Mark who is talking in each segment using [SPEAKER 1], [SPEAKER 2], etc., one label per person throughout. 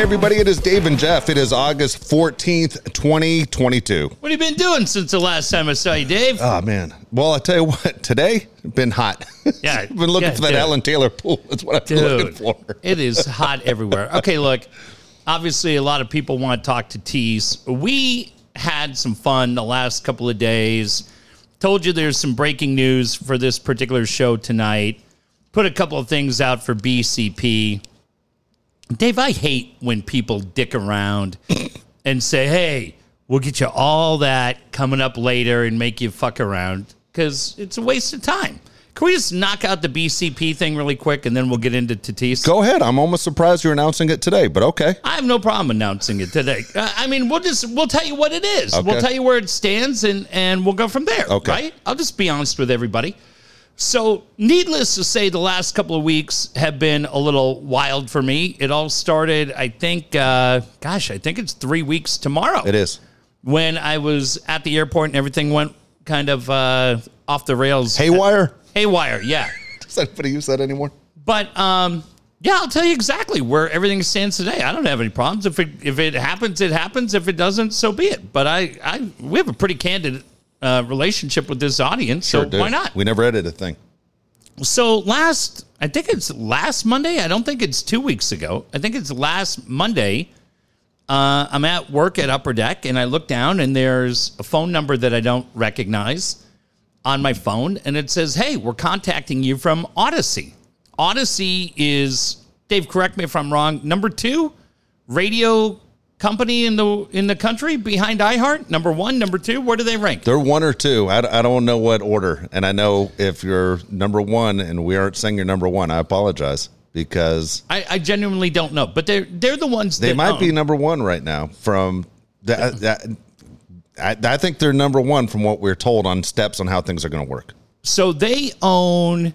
[SPEAKER 1] Hey, everybody, it is Dave and Jeff. It is August 14th, 2022.
[SPEAKER 2] What have you been doing since the last time I saw you, Dave?
[SPEAKER 1] Oh, man. Well, I tell you what, today, been hot.
[SPEAKER 2] Yeah.
[SPEAKER 1] been looking
[SPEAKER 2] Yeah,
[SPEAKER 1] for that
[SPEAKER 2] dude.
[SPEAKER 1] Ellen Taylor pool. That's what I've been looking for.
[SPEAKER 2] it is hot everywhere. Okay, look, obviously a lot of people want to talk to Tatis. We had some fun the last couple of days. Told you there's some breaking news for this particular show tonight. Put a couple of things out for BCP. Dave, I hate when people dick around and say, hey, we'll get you all that coming up later and make you fuck around because it's a waste of time. Can we just knock out the BCP thing really quick and then we'll get into Tatis?
[SPEAKER 1] Go ahead. I'm almost surprised you're announcing it today, but okay.
[SPEAKER 2] I have no problem announcing it today. Uh, I mean, we'll just we'll tell you what it is.
[SPEAKER 1] Okay.
[SPEAKER 2] We'll tell you where it stands, and and we'll go from there.
[SPEAKER 1] Okay.
[SPEAKER 2] Right? I'll just be honest with everybody. So, needless to say, the last couple of weeks have been a little wild for me. It all started, I think, uh, gosh, I think it's three weeks tomorrow
[SPEAKER 1] It is.
[SPEAKER 2] when I was at the airport and everything went kind of uh, off the rails.
[SPEAKER 1] Haywire?
[SPEAKER 2] haywire, yeah.
[SPEAKER 1] Does anybody use that anymore?
[SPEAKER 2] But um, yeah, I'll tell you exactly where everything stands today. I don't have any problems. If it if it happens, it happens. If it doesn't, so be it. But I, I we have a pretty candid uh, relationship with this audience, so
[SPEAKER 1] dude.
[SPEAKER 2] why not?
[SPEAKER 1] We never edited a thing.
[SPEAKER 2] So last, I think it's last Monday. I don't think it's two weeks ago. I think it's last Monday. Uh, I'm at work at Upper Deck, and I look down, and there's a phone number that I don't recognize on my phone, and it says, "Hey, we're contacting you from Audacy." Audacy is Dave. Correct me if I'm wrong. Number two radio company in the in the country behind iHeart. Number one, number two. Where do they rank?
[SPEAKER 1] They're one or two. I, I don't know what order. And I know if you're number one and we aren't saying you're number one, I apologize because
[SPEAKER 2] I, I genuinely don't know, but they're they're the ones
[SPEAKER 1] they might
[SPEAKER 2] own.
[SPEAKER 1] be number one right now from that. that I, I think they're number one from what we're told on steps on how things are going to work
[SPEAKER 2] So they own,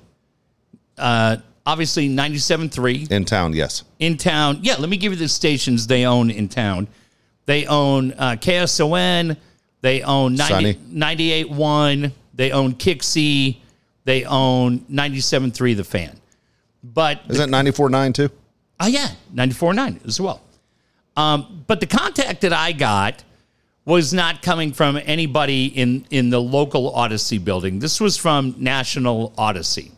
[SPEAKER 2] uh, obviously 97.3
[SPEAKER 1] in town. Yes.
[SPEAKER 2] in town. Yeah, let me give you the stations they own in town. They own uh, KSON. They own 90,
[SPEAKER 1] Sunny.
[SPEAKER 2] 98.1. They own Kixie. They own 97.3 The Fan. But
[SPEAKER 1] Is that 94.9 too?
[SPEAKER 2] Oh yeah, 94.9 as well. Um, but the contact that I got was not coming from anybody in in the local Audacy building. This was from National Audacy,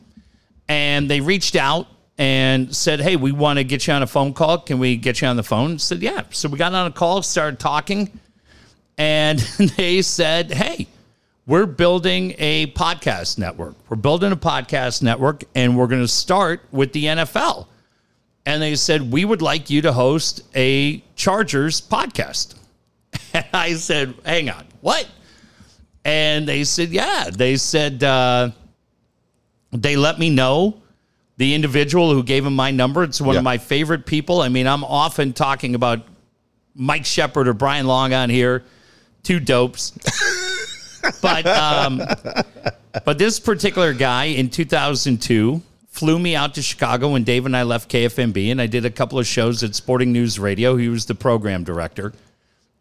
[SPEAKER 2] and they reached out and said, "Hey, we want to get you on a phone call. Can we get you on the phone?" I said, "Yeah." So we got on a call, started talking, and they said, "Hey." We're building a podcast network. We're building a podcast network, and we're going to start with the NFL and they said we would like you to host a Chargers podcast. And I said, "Hang on, what?" And they said, "Yeah." They said uh, they let me know the individual who gave him my number. It's one
[SPEAKER 1] Yeah.
[SPEAKER 2] of my favorite people. I mean, I'm often talking about Mike Shepard or Brian Long on here, two dopes. but um, but this particular guy in 2002 flew me out to Chicago when Dave and I left KFMB, and I did a couple of shows at Sporting News Radio. He was the program director,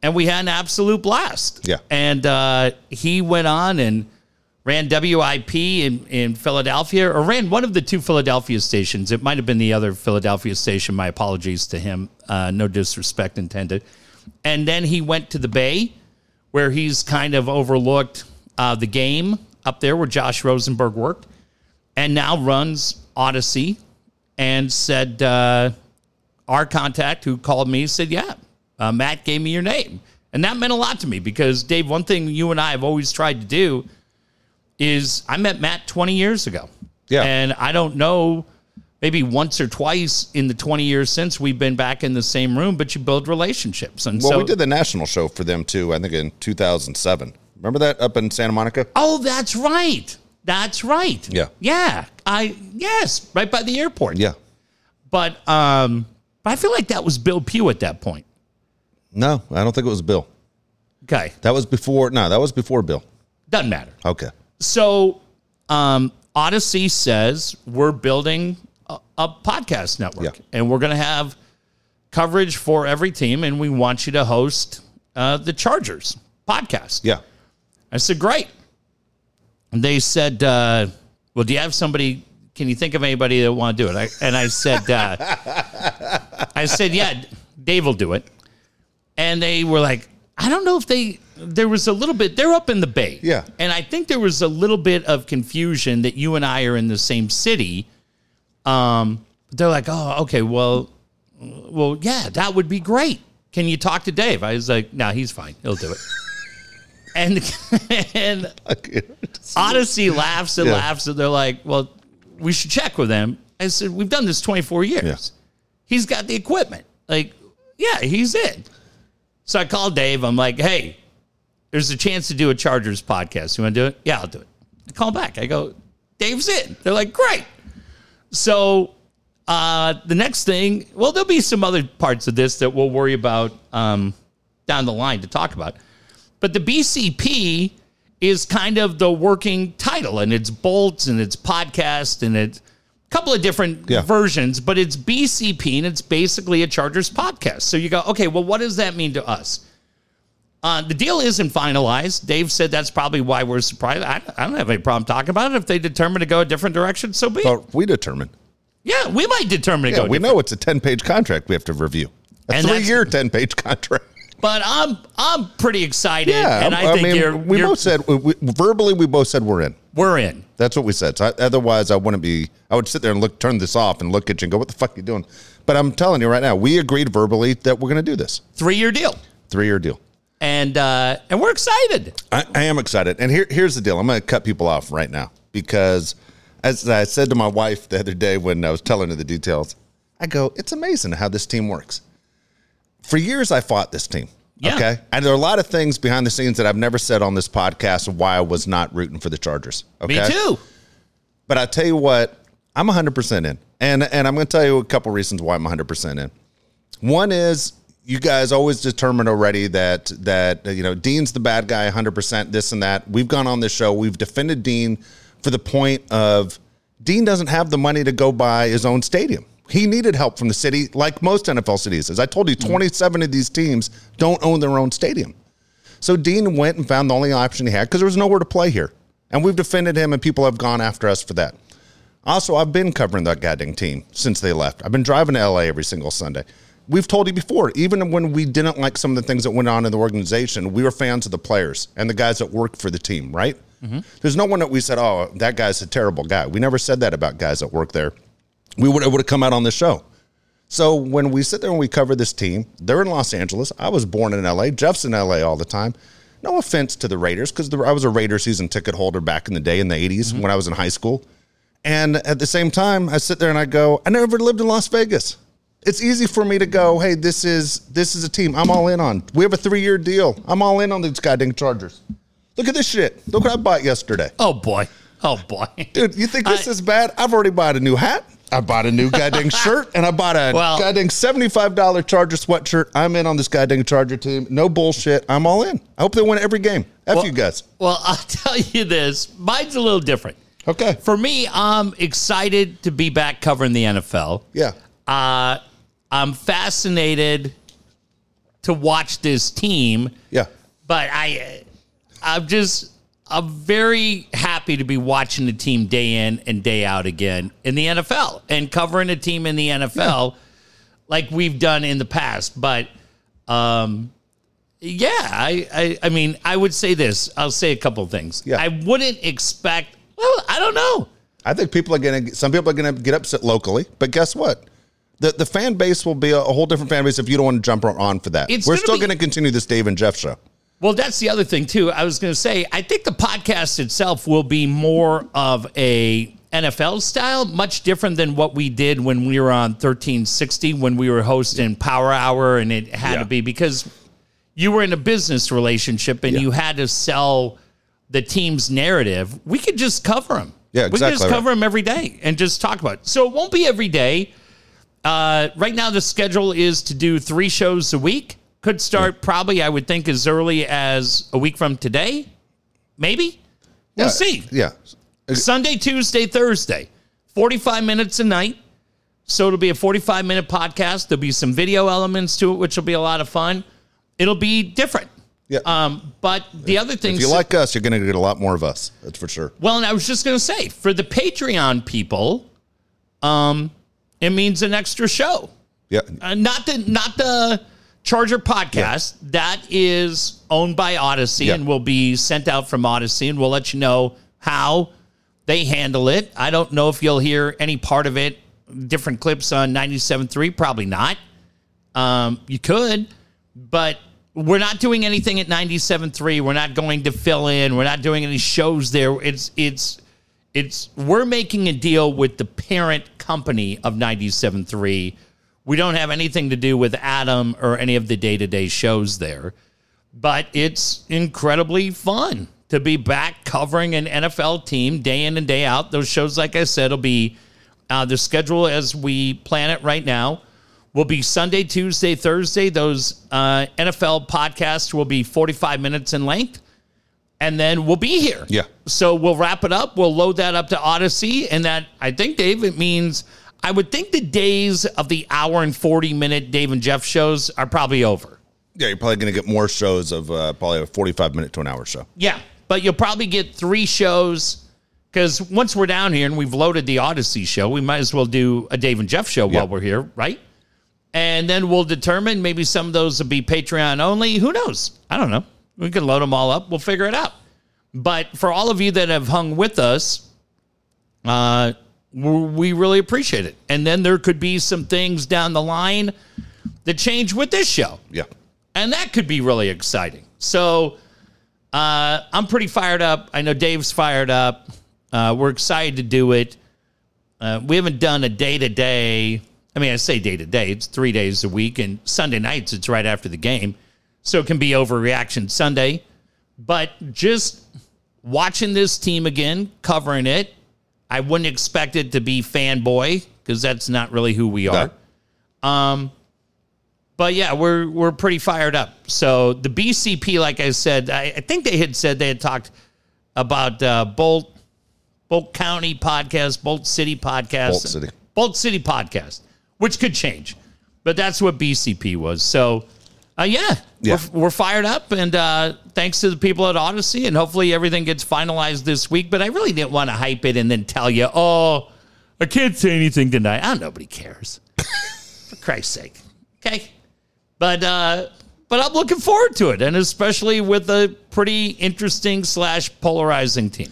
[SPEAKER 2] and we had an absolute blast.
[SPEAKER 1] Yeah.
[SPEAKER 2] and uh, he went on and ran WIP in, in Philadelphia, or ran one of the two Philadelphia stations. It might have been the other Philadelphia station. My apologies to him. Uh, no disrespect intended. And then he went to the Bay, where he's kind of overlooked uh, the game up there where Josh Rosenberg worked, and now runs Audacy. And said, uh, our contact who called me said, Yeah, uh, Matt gave me your name. And that meant a lot to me because, Dave, one thing you and I have always tried to do is I met Matt 20 years ago.
[SPEAKER 1] Yeah.
[SPEAKER 2] And I don't know, maybe once or twice in the 20 years since we've been back in the same room, but you build relationships. And
[SPEAKER 1] Well,
[SPEAKER 2] so
[SPEAKER 1] we did the national show for them too. I think in 2007. Remember that up in Santa Monica?
[SPEAKER 2] Oh, that's right. That's right.
[SPEAKER 1] Yeah.
[SPEAKER 2] Yeah. I yes, right by the airport.
[SPEAKER 1] Yeah.
[SPEAKER 2] But um but I feel like that was Bill Pugh at that point.
[SPEAKER 1] No, I don't think it was Bill.
[SPEAKER 2] Okay.
[SPEAKER 1] That was before. No, that was before Bill.
[SPEAKER 2] Doesn't matter.
[SPEAKER 1] Okay.
[SPEAKER 2] So um Odyssey says we're building a, a podcast network
[SPEAKER 1] Yeah.
[SPEAKER 2] and we're going to have coverage for every team and we want you to host uh, the Chargers podcast.
[SPEAKER 1] Yeah.
[SPEAKER 2] I said, great. And they said, uh, well, do you have somebody? Can you think of anybody that want to do it? I, and I said, uh, I said, yeah, Dave will do it. And they were like, I don't know if they, there was a little bit, they're up in the Bay.
[SPEAKER 1] Yeah.
[SPEAKER 2] And I think there was a little bit of confusion that you and I are in the same city. Um, they're like, oh, okay, well, well, yeah, that would be great. Can you talk to Dave? I was like, no, he's fine. He'll do it. and, and Audacy laughs and
[SPEAKER 1] Yeah.
[SPEAKER 2] laughs, and they're like, "Well, we should check with him." I said, "We've done this 24 years.
[SPEAKER 1] Yeah.
[SPEAKER 2] He's got the equipment. Like, yeah, he's in." So I called Dave. I'm like, "Hey, there's a chance to do a Chargers podcast. You want to do it? Yeah, I'll do it." I call back. I go, "Dave's in." They're like, "Great." So uh, the next thing, well, there'll be some other parts of this that we'll worry about um, down the line to talk about. But the BCP is kind of the working title, and it's Bolts and it's podcast and it's a couple of different
[SPEAKER 1] Yeah.
[SPEAKER 2] versions, but it's BCP and it's basically a Chargers podcast. So you go, okay, well, what does that mean to us? Uh, the deal isn't finalized. Dave said that's probably why we're surprised. I, I don't have any problem talking about it. If they determine to go a different direction, so be it.
[SPEAKER 1] We determine.
[SPEAKER 2] Yeah, we might determine to
[SPEAKER 1] Yeah,
[SPEAKER 2] go.
[SPEAKER 1] we
[SPEAKER 2] different.
[SPEAKER 1] know it's a 10 page contract we have to review. A
[SPEAKER 2] And
[SPEAKER 1] three-year, 10 page contract.
[SPEAKER 2] But I'm I'm pretty excited,
[SPEAKER 1] Yeah.
[SPEAKER 2] and I, think you're,
[SPEAKER 1] we
[SPEAKER 2] you're
[SPEAKER 1] both said, we, we- verbally, we both said we're in.
[SPEAKER 2] we're in.
[SPEAKER 1] That's what we said. So I, otherwise, I wouldn't be. I would sit there and look, turn this off, and look at you and go, "What the fuck are you doing?" But I'm telling you right now, we agreed verbally that we're going to do this
[SPEAKER 2] Three year deal,
[SPEAKER 1] three year deal.
[SPEAKER 2] And uh, and we're excited.
[SPEAKER 1] I, I am excited, and here, here's the deal. I'm going to cut people off right now because, as I said to my wife the other day when I was telling her the details, I go, "It's amazing how this team works." For years, I fought this team.
[SPEAKER 2] Yeah.
[SPEAKER 1] Okay, and there are a lot of things behind the scenes that I've never said on this podcast of why I was not rooting for the Chargers. Okay,
[SPEAKER 2] Me too.
[SPEAKER 1] But I tell you what, I'm 100% in. And and I'm going to tell you a couple reasons why I'm 100% in. One is you guys always determined already that that you know Dean's the bad guy 100% this and that. We've gone on this show, we've defended Dean for the point of Dean doesn't have the money to go buy his own stadium. He needed help from the city like most NFL cities. As I told you, mm-hmm. 27 of these teams don't own their own stadium. So Dean went and found the only option he had because there was nowhere to play here. And we've defended him, and people have gone after us for that. Also, I've been covering that goddamn team since they left. I've been driving to LA every single Sunday. We've told you before, even when we didn't like some of the things that went on in the organization, we were fans of the players and the guys that worked for the team, right? Mm-hmm. There's no one that we said, oh, that guy's a terrible guy. We never said that about guys that work there. We would, it would have come out on the show. So when we sit there and we cover this team, they're in Los Angeles. I was born in LA. Jeff's in LA all the time. No offense to the Raiders because I was a Raider season ticket holder back in the day in the 80s mm-hmm. when I was in high school. And at the same time, I sit there and I go, I never lived in Las Vegas. It's easy for me to go, hey, this is this is a team I'm all in on. We have a three year deal. I'm all in on these goddamn Chargers. Look at this shit. Look what I bought yesterday.
[SPEAKER 2] Oh boy. Oh boy.
[SPEAKER 1] Dude, you think this
[SPEAKER 2] I-
[SPEAKER 1] is bad? I've already bought a new hat. I bought a new goddamn shirt, and I bought a
[SPEAKER 2] Well-
[SPEAKER 1] goddamn seventy-five dollar Charger sweatshirt. I'm in on this goddamn Charger team. No bullshit. I'm all in. I hope they win every game. F
[SPEAKER 2] Well-
[SPEAKER 1] you guys.
[SPEAKER 2] Well, I'll tell you this. Mine's a little different.
[SPEAKER 1] Okay.
[SPEAKER 2] For me, I'm excited to be back covering the NFL.
[SPEAKER 1] Yeah.
[SPEAKER 2] Uh, I'm fascinated to watch this team,
[SPEAKER 1] Yeah.
[SPEAKER 2] but I, I'm just, I'm very happy to be watching the team day in and day out again in the NFL and covering a team in the NFL like we've done in the past. But, um, yeah, I, I, I mean, I would say this. I'll say a couple of things.
[SPEAKER 1] Yeah.
[SPEAKER 2] I wouldn't expect. Well, I don't know.
[SPEAKER 1] I think people are gonna. Some people are gonna get upset locally, but guess what? The the fan base will be a, a whole different fan base if you don't want to jump on for that.
[SPEAKER 2] It's
[SPEAKER 1] We're
[SPEAKER 2] gonna
[SPEAKER 1] still
[SPEAKER 2] be-
[SPEAKER 1] gonna continue this Dave and Jeff show.
[SPEAKER 2] Well, that's the other thing too. I was going to say, I think the podcast itself will be more of a NFL style, much different than what we did when we were on 1360 when we were hosting Power Hour and it had
[SPEAKER 1] Yeah.
[SPEAKER 2] to be because you were in a business relationship and
[SPEAKER 1] Yeah.
[SPEAKER 2] you had to sell the team's narrative. We could just cover them.
[SPEAKER 1] Yeah, exactly.
[SPEAKER 2] We could just cover them every day and just talk about it. So it won't be every day. Uh, right now, the schedule is to do three shows a week. Could start probably, I would think, as early as a week from today. Maybe. We'll
[SPEAKER 1] Yeah,
[SPEAKER 2] see.
[SPEAKER 1] Yeah.
[SPEAKER 2] Sunday, Tuesday, Thursday, 45 minutes a night. So it'll be a 45 minute podcast. There'll be some video elements to it, which will be a lot of fun. It'll be different.
[SPEAKER 1] Yeah.
[SPEAKER 2] Um, but the other thing,
[SPEAKER 1] if you like us, you're gonna get a lot more of us. That's for sure.
[SPEAKER 2] well, and I was just going to say for the Patreon people, um, it means an extra show.
[SPEAKER 1] Yeah.
[SPEAKER 2] Uh, not the not the Charger podcast. That is owned by Audacy
[SPEAKER 1] Yeah.
[SPEAKER 2] and will be sent out from Audacy, and we'll let you know how they handle it. I don't know if you'll hear any part of it. Different clips on 97.3, probably not. Um, you could, but we're not doing anything at 97.3. We're not going to fill in. We're not doing any shows there. It's it's it's we're making a deal with the parent company of 97.3. We don't have anything to do with Adam or any of the day-to-day shows there. But it's incredibly fun to be back covering an NFL team day in and day out. Those shows, like I said, will be uh, the schedule as we plan it right now will be Sunday, Tuesday, Thursday. Those uh, NFL podcasts will be 45 minutes in length. And then we'll be here.
[SPEAKER 1] Yeah.
[SPEAKER 2] So we'll wrap it up. We'll load that up to Audacy. And that, I think, Dave, it means I would think the days of the hour and 40 minute Dave and Jeff shows are probably over.
[SPEAKER 1] Yeah, you're probably going to get more shows of uh, probably a 45 minute to an hour show.
[SPEAKER 2] Yeah. But you'll probably get three shows because once we're down here and we've loaded the Audacy show, we might as well do a Dave and Jeff show
[SPEAKER 1] Yeah.
[SPEAKER 2] while we're here, right? And then we'll determine maybe some of those will be Patreon only. Who knows? I don't know. We can load them all up. We'll figure it out. But for all of you that have hung with us, uh, we really appreciate it. And then there could be some things down the line that change with this show
[SPEAKER 1] Yeah.
[SPEAKER 2] and that could be really exciting. So uh, I'm pretty fired up. I know Dave's fired up. Uh, we're excited to do it. Uh, we haven't done a day to day. I mean, I say day to day. It's three days a week, and Sunday nights it's right after the game, so it can be overreaction Sunday. But just watching this team again, covering it, I wouldn't expect it to be fanboy because that's not really who we are.
[SPEAKER 1] No.
[SPEAKER 2] But yeah, we're we're pretty fired up. So the BCP, like I said, I, I think they had said they had talked about uh, Bolt Bolt County podcast, Bolt City podcast,
[SPEAKER 1] Bolt City.
[SPEAKER 2] Bolt City podcast, which could change, but that's what BCP was. So, uh, yeah,
[SPEAKER 1] Yeah.
[SPEAKER 2] We're, we're fired up, and uh, thanks to the people at Audacy, and hopefully everything gets finalized this week. But I really didn't want to hype it and then tell you, oh, I can't say anything tonight. Oh, nobody cares. For Christ's sake, okay. But uh, but I'm looking forward to it, and especially with a pretty interesting slash polarizing team.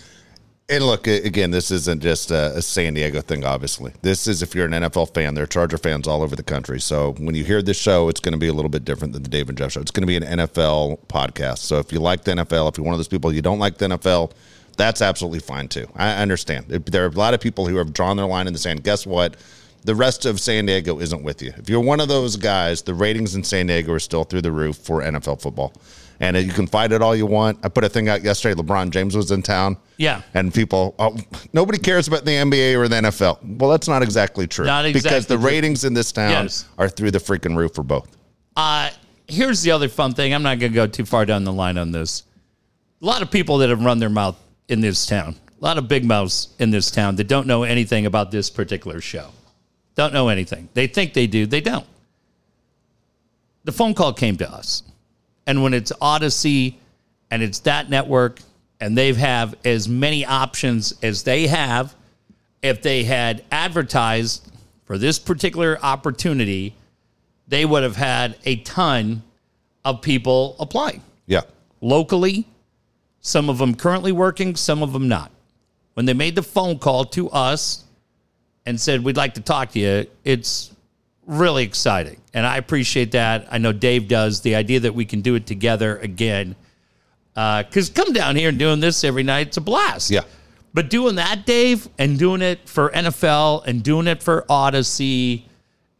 [SPEAKER 1] And look, again, this isn't just a, San Diego thing, obviously. This is if you're an NFL fan, there are Charger fans all over the country. So when you hear this show, it's going to be a little bit different than the Dave and Jeff show. It's going to be an NFL podcast. So if you like the NFL, if you're one of those people you don't like the NFL, that's absolutely fine too. I understand. There are a lot of people who have drawn their line in the sand. Guess what? The rest of San Diego isn't with you. If you're one of those guys, the ratings in San Diego are still through the roof for NFL football. And you can fight it all you want. I put a thing out yesterday. LeBron James was in town.
[SPEAKER 2] Yeah.
[SPEAKER 1] And people, oh, nobody cares about the NBA or the NFL. Well, that's not exactly true.
[SPEAKER 2] Not exactly
[SPEAKER 1] because the
[SPEAKER 2] true.
[SPEAKER 1] ratings in this town
[SPEAKER 2] Yes.
[SPEAKER 1] are through the freaking roof for both.
[SPEAKER 2] Uh, here's the other fun thing. I'm not going to go too far down the line on this. A lot of people that have run their mouth in this town, a lot of big mouths in this town that don't know anything about this particular show. Don't know anything. They think they do, they don't. The phone call came to us. And when it's Audacy and it's that network and they have as many options as they have, if they had advertised for this particular opportunity, they would have had a ton of people applying
[SPEAKER 1] Yeah.
[SPEAKER 2] locally, some of them currently working, some of them not. When they made the phone call to us and said, We'd like to talk to you, it's really exciting. And I appreciate that. I know Dave does. The idea that we can do it together again. Because come down here and doing this every night, it's a blast.
[SPEAKER 1] Yeah.
[SPEAKER 2] But doing that, Dave, and doing it for NFL and doing it for Audacy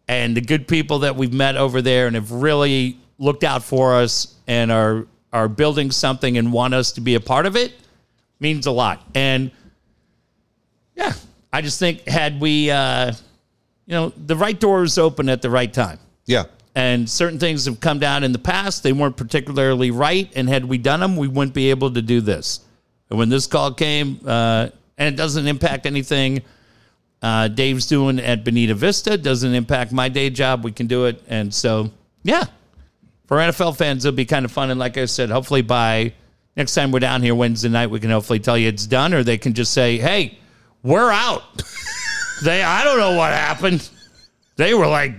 [SPEAKER 2] and the good people that we've met over there and have really looked out for us and are are building something and want us to be a part of it means a lot. And yeah, I just think had we uh you know, the right door is open at the right time
[SPEAKER 1] Yeah.
[SPEAKER 2] and certain things have come down in the past. They weren't particularly right, and had we done them, we wouldn't be able to do this. And when this call came, uh, and it doesn't impact anything uh, Dave's doing at Bonita Vista, doesn't impact my day job. We can do it, and so yeah, for NFL fans, it'll be kind of fun. And like I said, hopefully by next time we're down here Wednesday night, we can hopefully tell you it's done, or they can just say, "Hey, we're out." they, I don't know what happened. They were like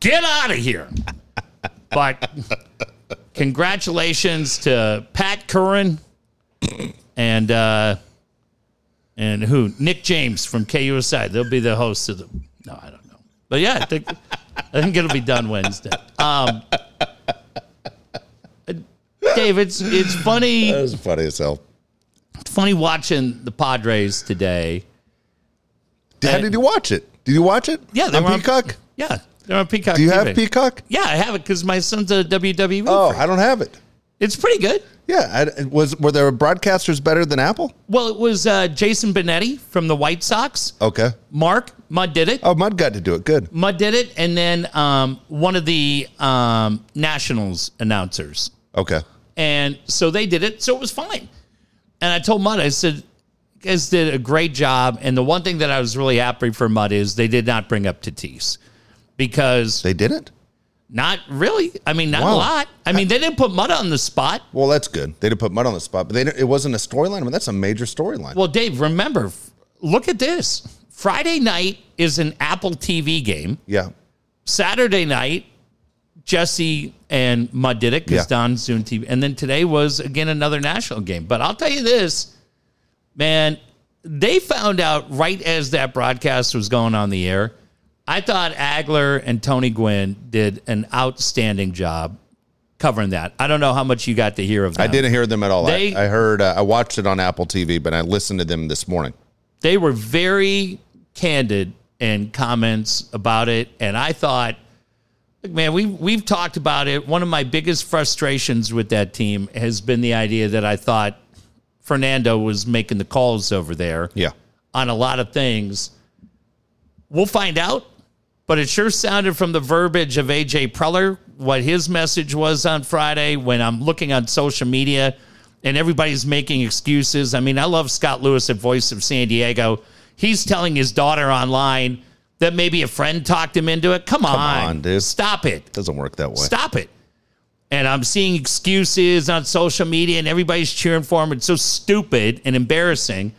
[SPEAKER 2] get out of here. But congratulations to Pat Curran and uh, and who Nick James from KUSI. They'll be the hosts of the. No, I don't know, but yeah, I think I think it'll be done Wednesday. Um, Dave, it's it's funny.
[SPEAKER 1] That was funny as hell.
[SPEAKER 2] It's funny watching the Padres today.
[SPEAKER 1] How did you watch it? Did you watch it?
[SPEAKER 2] Yeah, they
[SPEAKER 1] on
[SPEAKER 2] were on-
[SPEAKER 1] Peacock.
[SPEAKER 2] Yeah, they're on Peacock.
[SPEAKER 1] Do you
[SPEAKER 2] TV.
[SPEAKER 1] have Peacock?
[SPEAKER 2] Yeah, I have it because my son's a WWE.
[SPEAKER 1] Oh,
[SPEAKER 2] freak.
[SPEAKER 1] I don't have it.
[SPEAKER 2] it's pretty good.
[SPEAKER 1] Yeah, I, was were there broadcasters better than Apple?
[SPEAKER 2] Well, it was uh, Jason Benetti from the White Sox.
[SPEAKER 1] Okay.
[SPEAKER 2] Mark Mud did it.
[SPEAKER 1] Oh, Mud got to do it. Good.
[SPEAKER 2] Mud did it, and then um, one of the um, Nationals announcers,
[SPEAKER 1] Okay.
[SPEAKER 2] and so they did it. So it was fine. And I told Mud, I said, "You guys did a great job." And the one thing that I was really happy for Mud is they did not bring up Tatis because
[SPEAKER 1] They didn't.
[SPEAKER 2] not really. I mean, not a lot. I mean, they didn't put Mud on the spot.
[SPEAKER 1] Well, that's good. They didn't put Mud on the spot, but they didn't, it wasn't a storyline. I mean, that's a major storyline.
[SPEAKER 2] Well, Dave, remember, f- look at this. Friday night is an Apple TV game.
[SPEAKER 1] yeah.
[SPEAKER 2] Saturday night, Jesse and Mud did it because
[SPEAKER 1] Yeah.
[SPEAKER 2] Don's Zoom TV. And then today was again another national game. But I'll tell you this, man, they found out right as that broadcast was going on the air. I thought Agler and Tony Gwynn did an outstanding job covering that. I don't know how much you got to hear of them.
[SPEAKER 1] I didn't hear them at all.
[SPEAKER 2] They-
[SPEAKER 1] I, I heard, uh, I watched it on Apple TV, but I listened to them this morning.
[SPEAKER 2] they were very candid in comments about it and i thought look, man we we've talked about it one of my biggest frustrations with that team has been the idea that i thought fernando was making the calls over there
[SPEAKER 1] Yeah.
[SPEAKER 2] on a lot of things we'll find out but it sure sounded from the verbiage of aj preller what his message was on friday when i'm looking on social media and everybody's making excuses i mean i love scott lewis at voice of san diego he's telling his daughter online that maybe a friend talked him into it come, on,
[SPEAKER 1] on, dude.
[SPEAKER 2] stop it
[SPEAKER 1] Doesn't work that way.
[SPEAKER 2] Stop it. And I'm seeing excuses on social media and everybody's cheering for him. It's so stupid and embarrassing.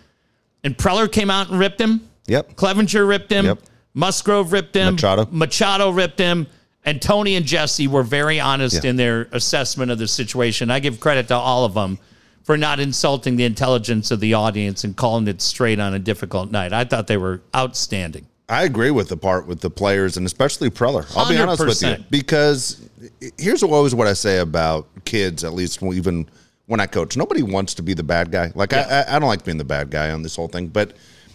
[SPEAKER 2] And Preller came out and ripped him.
[SPEAKER 1] Yep.
[SPEAKER 2] Clevinger ripped him.
[SPEAKER 1] Yep.
[SPEAKER 2] Musgrove ripped him.
[SPEAKER 1] Machado.
[SPEAKER 2] Machado ripped him. And Tony and Jesse were very honest
[SPEAKER 1] Yeah.
[SPEAKER 2] in their assessment of the situation. I give credit to all of them for not insulting the intelligence of the audience and calling it straight on a difficult night. I thought they were outstanding.
[SPEAKER 1] I agree with the part with the players and especially Preller. I'll be honest with you because here's always what I say about kids. At least even when I coach, nobody wants to be the bad guy. Like I, I, I don't like being the bad guy on this whole thing, but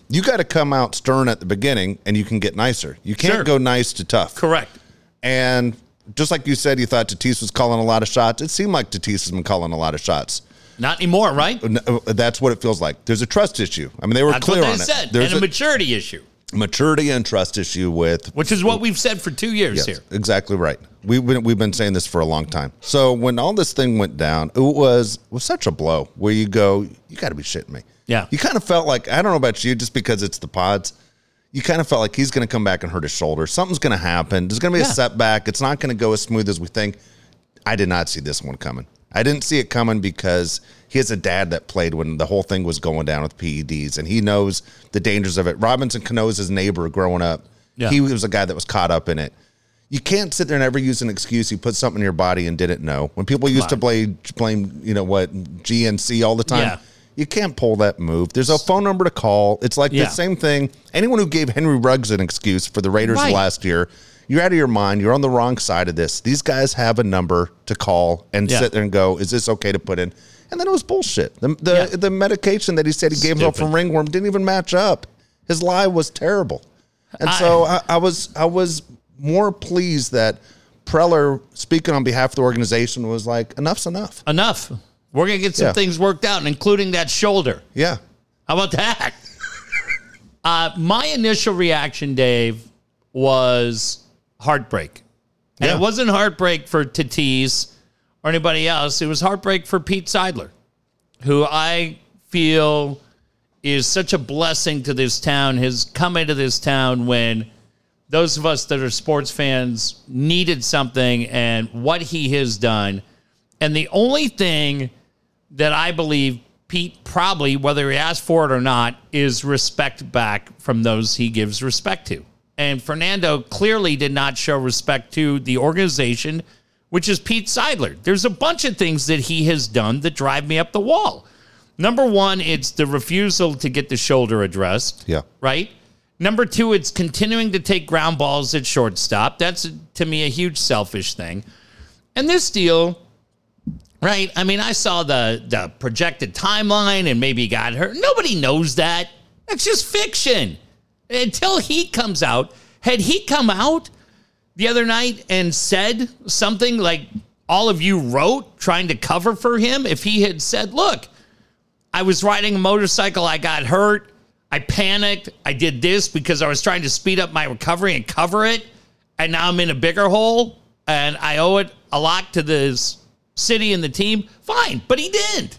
[SPEAKER 1] you got to come out stern at the beginning, and you can get nicer. You can't
[SPEAKER 2] Sure.
[SPEAKER 1] go nice to tough.
[SPEAKER 2] Correct.
[SPEAKER 1] And just like you said, you thought Tatis was calling a lot of shots. It seemed like Tatis has been calling a lot of shots.
[SPEAKER 2] Not anymore, right?
[SPEAKER 1] Uh, That's what it feels like. There's a trust issue. I mean, they were
[SPEAKER 2] That's
[SPEAKER 1] clear
[SPEAKER 2] what they
[SPEAKER 1] on
[SPEAKER 2] said.
[SPEAKER 1] it. There's
[SPEAKER 2] and a,
[SPEAKER 1] a
[SPEAKER 2] maturity issue,
[SPEAKER 1] maturity and trust issue with
[SPEAKER 2] which is what we've said for two years
[SPEAKER 1] Yes,
[SPEAKER 2] here.
[SPEAKER 1] exactly right. We've been, we've been saying this for a long time. So when all this thing went down, it was was such a blow. Where you go, you got to be shitting me.
[SPEAKER 2] Yeah.
[SPEAKER 1] You kind of felt like I don't know about you, just because it's the pods. You kind of felt like he's going to come back and hurt his shoulder. Something's going to happen. There's going to be
[SPEAKER 2] Yeah.
[SPEAKER 1] a setback. It's not going to go as smooth as we think. I did not see this one coming. I didn't see it coming because he has a dad that played when the whole thing was going down with PEDs, and he knows the dangers of it. Robinson Cano is his neighbor growing up.
[SPEAKER 2] Yeah.
[SPEAKER 1] He was a guy that was caught up in it. You can't sit there and ever use an excuse. You put something in your body and didn't know. When people used to
[SPEAKER 2] on.
[SPEAKER 1] blame, blame, you know what, GNC all the time.
[SPEAKER 2] Yeah.
[SPEAKER 1] You can't pull that move. There's a phone number to call. It's like
[SPEAKER 2] Yeah.
[SPEAKER 1] the same thing. Anyone who gave Henry Ruggs an excuse for the Raiders
[SPEAKER 2] Right.
[SPEAKER 1] last year, you're out of your mind. You're on the wrong side of this. These guys have a number to call and
[SPEAKER 2] Yeah.
[SPEAKER 1] sit there and go, "Is this okay to put in?" And then it was bullshit. The the,
[SPEAKER 2] Yeah.
[SPEAKER 1] the medication that he said he gave himself
[SPEAKER 2] Stupid.
[SPEAKER 1] from ringworm didn't even match up. His lie was terrible. And so I, I was I was more pleased that Preller, speaking on behalf of the organization, was like, "Enough's enough."
[SPEAKER 2] Enough. We're gonna get some
[SPEAKER 1] Yeah.
[SPEAKER 2] things worked out, including that shoulder.
[SPEAKER 1] Yeah.
[SPEAKER 2] How about that? uh, my initial reaction, Dave, was heartbreak. And
[SPEAKER 1] Yeah.
[SPEAKER 2] it wasn't heartbreak for Tatis or anybody else. It was heartbreak for Pete Seidler, who I feel is such a blessing to this town, has come into this town when those of us that are sports fans needed something and what he has done. And the only thing that I believe Pete probably, whether he asked for it or not, is respect back from those he gives respect to. And Fernando clearly did not show respect to the organization, which is Pete Seidler. There's a bunch of things that he has done that drive me up the wall. Number one, it's the refusal to get the shoulder addressed.
[SPEAKER 1] Yeah.
[SPEAKER 2] Right? Number two, it's continuing to take ground balls at shortstop. That's, to me, a huge selfish thing. And this deal, right? I mean, I saw the, the projected timeline and maybe got hurt. Nobody knows that. That's just fiction. Until he comes out, had he come out the other night and said something like all of you wrote trying to cover for him, if he had said, look, I was riding a motorcycle, I got hurt, I panicked, I did this because I was trying to speed up my recovery and cover it, and now I'm in a bigger hole and I owe it a lot to this city and the team, fine, but he didn't.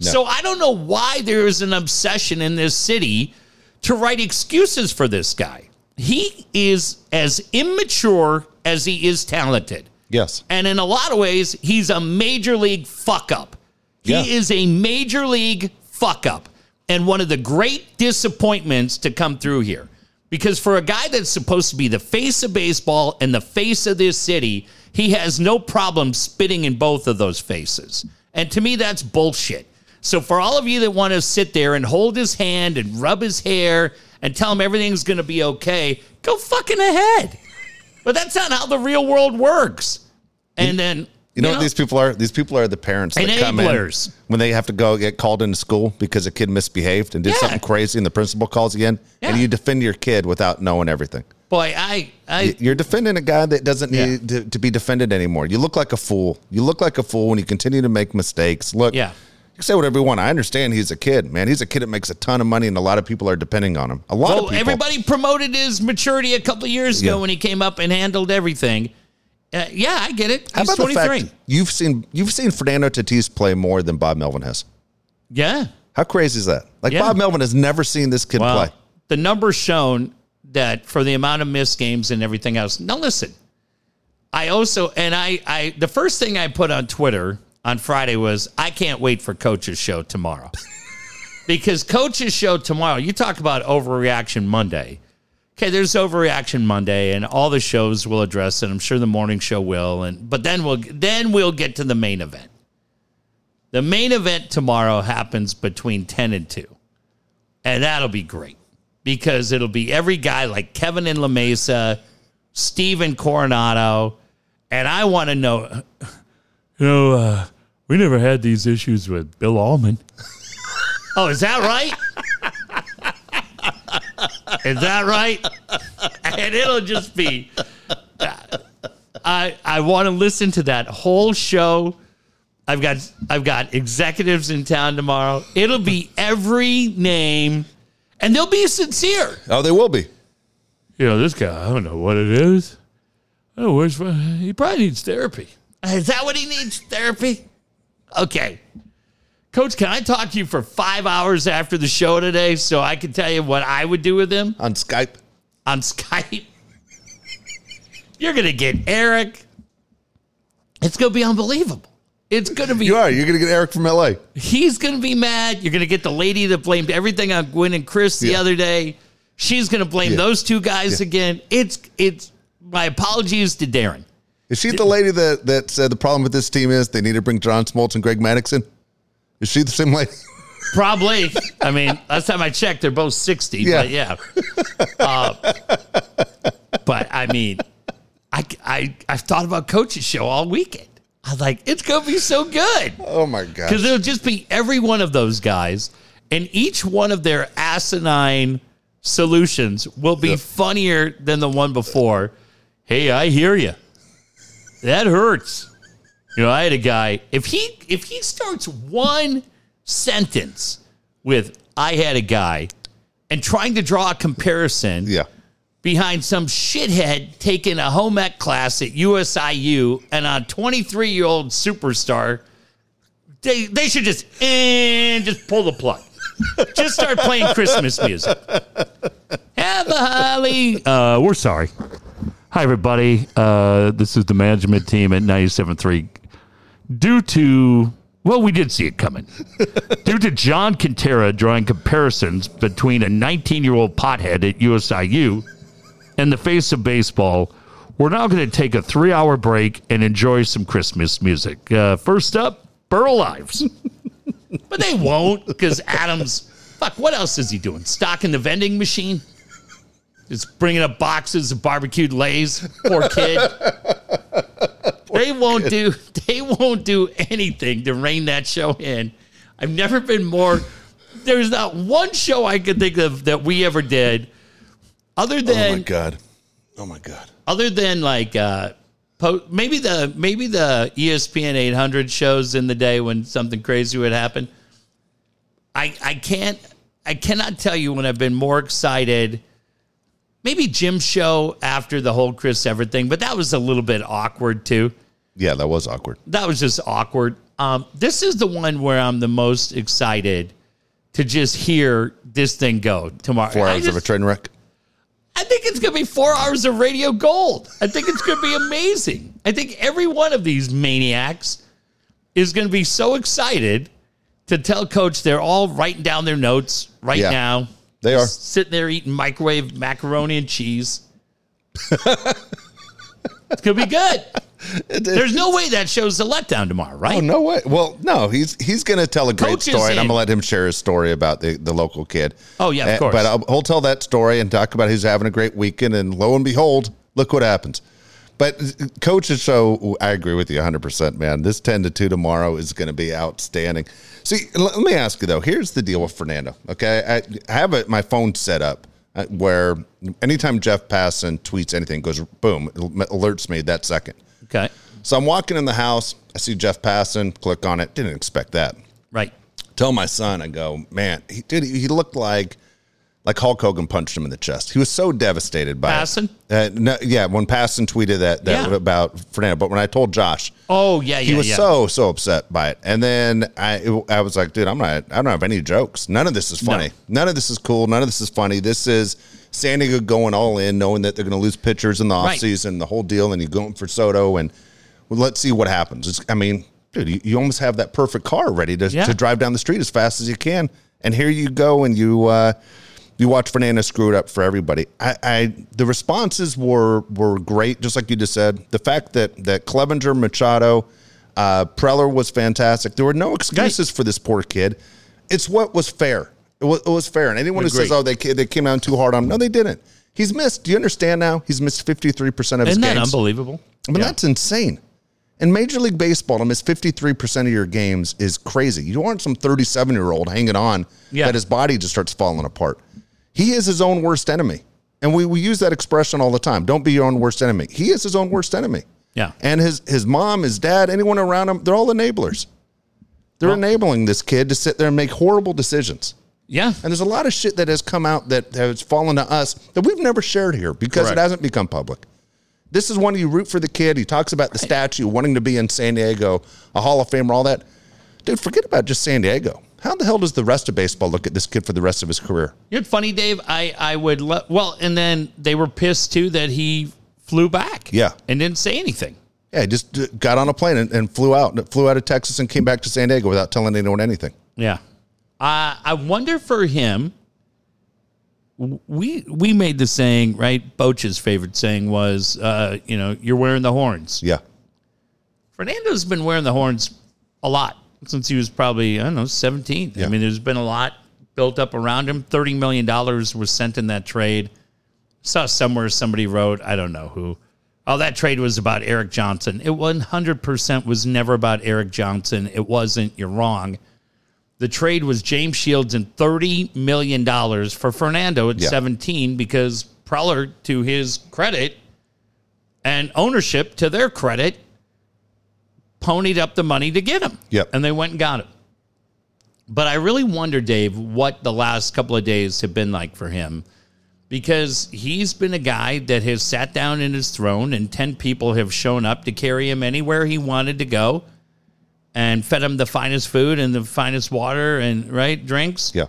[SPEAKER 1] No.
[SPEAKER 2] So I don't know why there is an obsession in this city to write excuses for this guy. He is as immature as he is talented.
[SPEAKER 1] Yes.
[SPEAKER 2] And in a lot of ways, he's a major league fuck up. He
[SPEAKER 1] Yeah.
[SPEAKER 2] is a major league fuck up and one of the great disappointments to come through here. Because for a guy that's supposed to be the face of baseball and the face of this city, he has no problem spitting in both of those faces. And to me, that's bullshit. So for all of you that want to sit there and hold his hand and rub his hair and tell him everything's going to be okay, go fucking ahead. But that's not how the real world works. And then
[SPEAKER 1] You know what these people are? These people are the parents that come in when they have to go get called into school because a kid misbehaved and did
[SPEAKER 2] Yeah.
[SPEAKER 1] something crazy, and the principal calls again, in, and you defend your kid without knowing everything.
[SPEAKER 2] boy, I I
[SPEAKER 1] You're defending a guy that doesn't
[SPEAKER 2] Yeah.
[SPEAKER 1] need to, to be defended anymore. You look like a fool. You look like a fool when you continue to make mistakes. Look,
[SPEAKER 2] Yeah.
[SPEAKER 1] You can say whatever you want. I understand he's a kid, man. He's a kid that makes a ton of money, and a lot of people are depending on him. A lot
[SPEAKER 2] well,
[SPEAKER 1] of people.
[SPEAKER 2] everybody promoted his maturity a couple of years ago
[SPEAKER 1] Yeah.
[SPEAKER 2] when he came up and handled everything. Uh, yeah, I get it.
[SPEAKER 1] How
[SPEAKER 2] He's
[SPEAKER 1] about the
[SPEAKER 2] 23.
[SPEAKER 1] fact you've seen you've seen Fernando Tatis play more than Bob Melvin has?
[SPEAKER 2] yeah.
[SPEAKER 1] How crazy is that? Like
[SPEAKER 2] Yeah.
[SPEAKER 1] Bob Melvin has never seen this kid
[SPEAKER 2] Well,
[SPEAKER 1] play.
[SPEAKER 2] the numbers shown that for the amount of missed games and everything else. Now listen, I also and I I the first thing I put on Twitter on Friday was I can't wait for Coach's show tomorrow. because Coach's show tomorrow, you talk about overreaction Monday. Okay, there's overreaction Monday, and all the shows will address it. I'm sure the morning show will, and but then we'll then we'll get to the main event. The main event tomorrow happens between 10 and 2. And that'll be great because it'll be every guy like Kevin and La Mesa, Steven Coronado, and I want to know, you know, uh, we never had these issues with Bill Allman. oh, is that right? is that right? and it'll just be. I I want to listen to that whole show. I've got I've got executives in town tomorrow. It'll be every name, and they'll be sincere.
[SPEAKER 1] Oh, they will be.
[SPEAKER 2] You know, this guy, I don't know what it is. Oh, where's he probably needs therapy. Is that what he needs? Therapy? Okay. Coach, can I talk to you for five hours after the show today so I can tell you what I would do with him
[SPEAKER 1] on Skype.
[SPEAKER 2] on Skype? You're gonna get Eric. It's gonna be unbelievable. It's gonna be
[SPEAKER 1] You are. You're going to get Eric from LA.
[SPEAKER 2] he's going to be mad. You're going to get the lady that blamed everything on Gwen and Chris the
[SPEAKER 1] Yeah.
[SPEAKER 2] other day. She's going to blame
[SPEAKER 1] Yeah.
[SPEAKER 2] those two guys again. It's it's my apologies to Darren.
[SPEAKER 1] Is she the lady that that said the problem with this team is they need to bring John Smoltz and Greg Maddux in? Is she the same lady?
[SPEAKER 2] Probably. I mean, last time I checked, they're both 60.
[SPEAKER 1] Yeah.
[SPEAKER 2] But yeah. Uh, but I mean, I, I, I've thought about coach's show all weekend. I was like, it's going to be so good.
[SPEAKER 1] Oh my god!
[SPEAKER 2] Because it'll just be every one of those guys, and each one of their asinine solutions will be funnier than the one before. Hey, I hear you. That hurts. You know, I had a guy. If he if he starts one sentence with "I had a guy," and trying to draw a comparison,
[SPEAKER 1] Yeah.
[SPEAKER 2] behind some shithead taking a home ec class at USIU and a 23 year old superstar. They they should just and just pull the plug. just start playing Christmas music. Have a holly. Uh, we're sorry. Hi everybody. Uh, this is the management team at 97.3. Due to well, we did see it coming. Due to John Kentera drawing comparisons between a 19 year old pothead at USIU and the face of baseball, we're now going to take a three hour break and enjoy some Christmas music. Uh, first up, Burl Ives. but they won't because Adams, fuck, what else is he doing? Stocking the vending machine? Just bringing up boxes of barbecued lays. Poor kid. they won't do. They won't do anything to rein that show in. I've never been more. There's not one show I could think of that we ever did, other than.
[SPEAKER 1] Oh my god. Oh my god.
[SPEAKER 2] other than like uh po- maybe the maybe the ESPN 800 shows in the day when something crazy would happen. I I can't I cannot tell you when I've been more excited. Maybe Jim's show after the whole Chris Everett thing, but that was a little bit awkward too.
[SPEAKER 1] Yeah, that was awkward.
[SPEAKER 2] That was just awkward. Um, this is the one where I'm the most excited to just hear this thing go tomorrow.
[SPEAKER 1] Four hours of a train wreck.
[SPEAKER 2] I think it's going to be four hours of radio gold. I think it's going to be amazing. I think every one of these maniacs is going to be so excited to tell coach they're all writing down their notes right
[SPEAKER 1] Yeah,
[SPEAKER 2] now.
[SPEAKER 1] They are.
[SPEAKER 2] sitting there eating microwave macaroni and cheese. it's going to be good. There's no way that show's a letdown tomorrow, right?
[SPEAKER 1] Oh no way! Well, no, he's he's going to tell a great
[SPEAKER 2] Coach
[SPEAKER 1] story, and I'm going to let him share his story about the, the local kid.
[SPEAKER 2] Oh, yeah, of
[SPEAKER 1] Uh,
[SPEAKER 2] course.
[SPEAKER 1] But I'll, he'll tell that story and talk about he's having a great weekend, and lo and behold, look what happens. But uh, coach's show, I agree with you 100, percent man. This 10 to two tomorrow is going to be outstanding. See, let me ask you though. Here's the deal with Fernando. Okay, I, have it, my phone set up uh, where anytime Jeff Passan tweets anything, goes boom, it alerts me that second.
[SPEAKER 2] Okay.
[SPEAKER 1] So I'm walking in the house. I see Jeff Passan. Click on it. Didn't expect that.
[SPEAKER 2] Right.
[SPEAKER 1] Tell my son. I go, man. He did. He looked like like Hulk Hogan punched him in the chest. He was so devastated by it.
[SPEAKER 2] Passan?
[SPEAKER 1] Uh, no, yeah, when Passan tweeted that, that
[SPEAKER 2] Yeah.
[SPEAKER 1] about Fernando, but when I told Josh,
[SPEAKER 2] Oh, yeah, yeah,
[SPEAKER 1] he was
[SPEAKER 2] yeah.
[SPEAKER 1] so so upset by it. And then I I was like, dude, I'm not. I don't have any jokes. None of this is funny. None of this is cool. None of this is funny. This is San Diego going all in, knowing that they're going to lose pitchers in the
[SPEAKER 2] Right.
[SPEAKER 1] offseason, the whole deal, and you going for Soto, and well, let's see what happens. It's, I mean, dude, you, you almost have that perfect car ready to,
[SPEAKER 2] Yeah.
[SPEAKER 1] to drive down the street as fast as you can, and here you go, and you. Uh, you watch Fernandez screw it up for everybody. I, I the responses were were great, just like you just said. The fact that that Clevinger, Machado, uh, Preller was fantastic. There were no excuses for this poor kid. It's what was fair. It was, it was fair. And anyone who says, "Oh, they they came down too hard on," him, no, they didn't. He's missed. Do you understand now? He's missed fifty three percent of his
[SPEAKER 2] Isn't that
[SPEAKER 1] games.
[SPEAKER 2] unbelievable?
[SPEAKER 1] I mean,
[SPEAKER 2] Yeah.
[SPEAKER 1] that's insane. In Major League Baseball, to miss 53% of your games is crazy. You aren't some 37 year old hanging on
[SPEAKER 2] Yeah.
[SPEAKER 1] that his body just starts falling apart. He is his own worst enemy. And we, we use that expression all the time. Don't be your own worst enemy. He is his own worst enemy.
[SPEAKER 2] Yeah.
[SPEAKER 1] And his, his mom, his dad, anyone around him, they're all enablers. They're enabling this kid to sit there and make horrible decisions.
[SPEAKER 2] Yeah.
[SPEAKER 1] And there's a lot of shit that has come out that has fallen to us that we've never shared here because
[SPEAKER 2] Correct.
[SPEAKER 1] it hasn't become public. This is one you root for the kid. He talks about the statue, wanting to be in San Diego, a Hall of Famer, all that. Dude, forget about just San Diego. How the hell does the rest of baseball look at this kid for the rest of his career?
[SPEAKER 2] You know what's funny, Dave? I, I would le- well, and then they were pissed too that he flew back.
[SPEAKER 1] Yeah.
[SPEAKER 2] And didn't say anything.
[SPEAKER 1] Yeah, he just uh, got on a plane and, and flew out, And flew out of Texas and came back to San Diego without telling anyone anything.
[SPEAKER 2] Yeah. Uh, I wonder for him. We we made the saying right. Boch's favorite saying was, uh, you know, you're wearing the horns.
[SPEAKER 1] Yeah.
[SPEAKER 2] Fernando's been wearing the horns a lot since he was probably I don't know 17. I mean, there's been a lot built up around him. Thirty million dollars was sent in that trade. Saw somewhere somebody wrote, I don't know who. Oh, that trade was about Erik Johnson. It 100% was never about Erik Johnson. It wasn't. You're wrong. The trade was James Shields and $30 million for Fernando at
[SPEAKER 1] Yeah.
[SPEAKER 2] 17 because Preller, to his credit and ownership to their credit, ponied up the money to get him.
[SPEAKER 1] Yep.
[SPEAKER 2] And they went and got him. But I really wonder, Dave, what the last couple of days have been like for him because he's been a guy that has sat down in his throne and 10 people have shown up to carry him anywhere he wanted to go and fed him the finest food and the finest water and right drinks.
[SPEAKER 1] Yeah.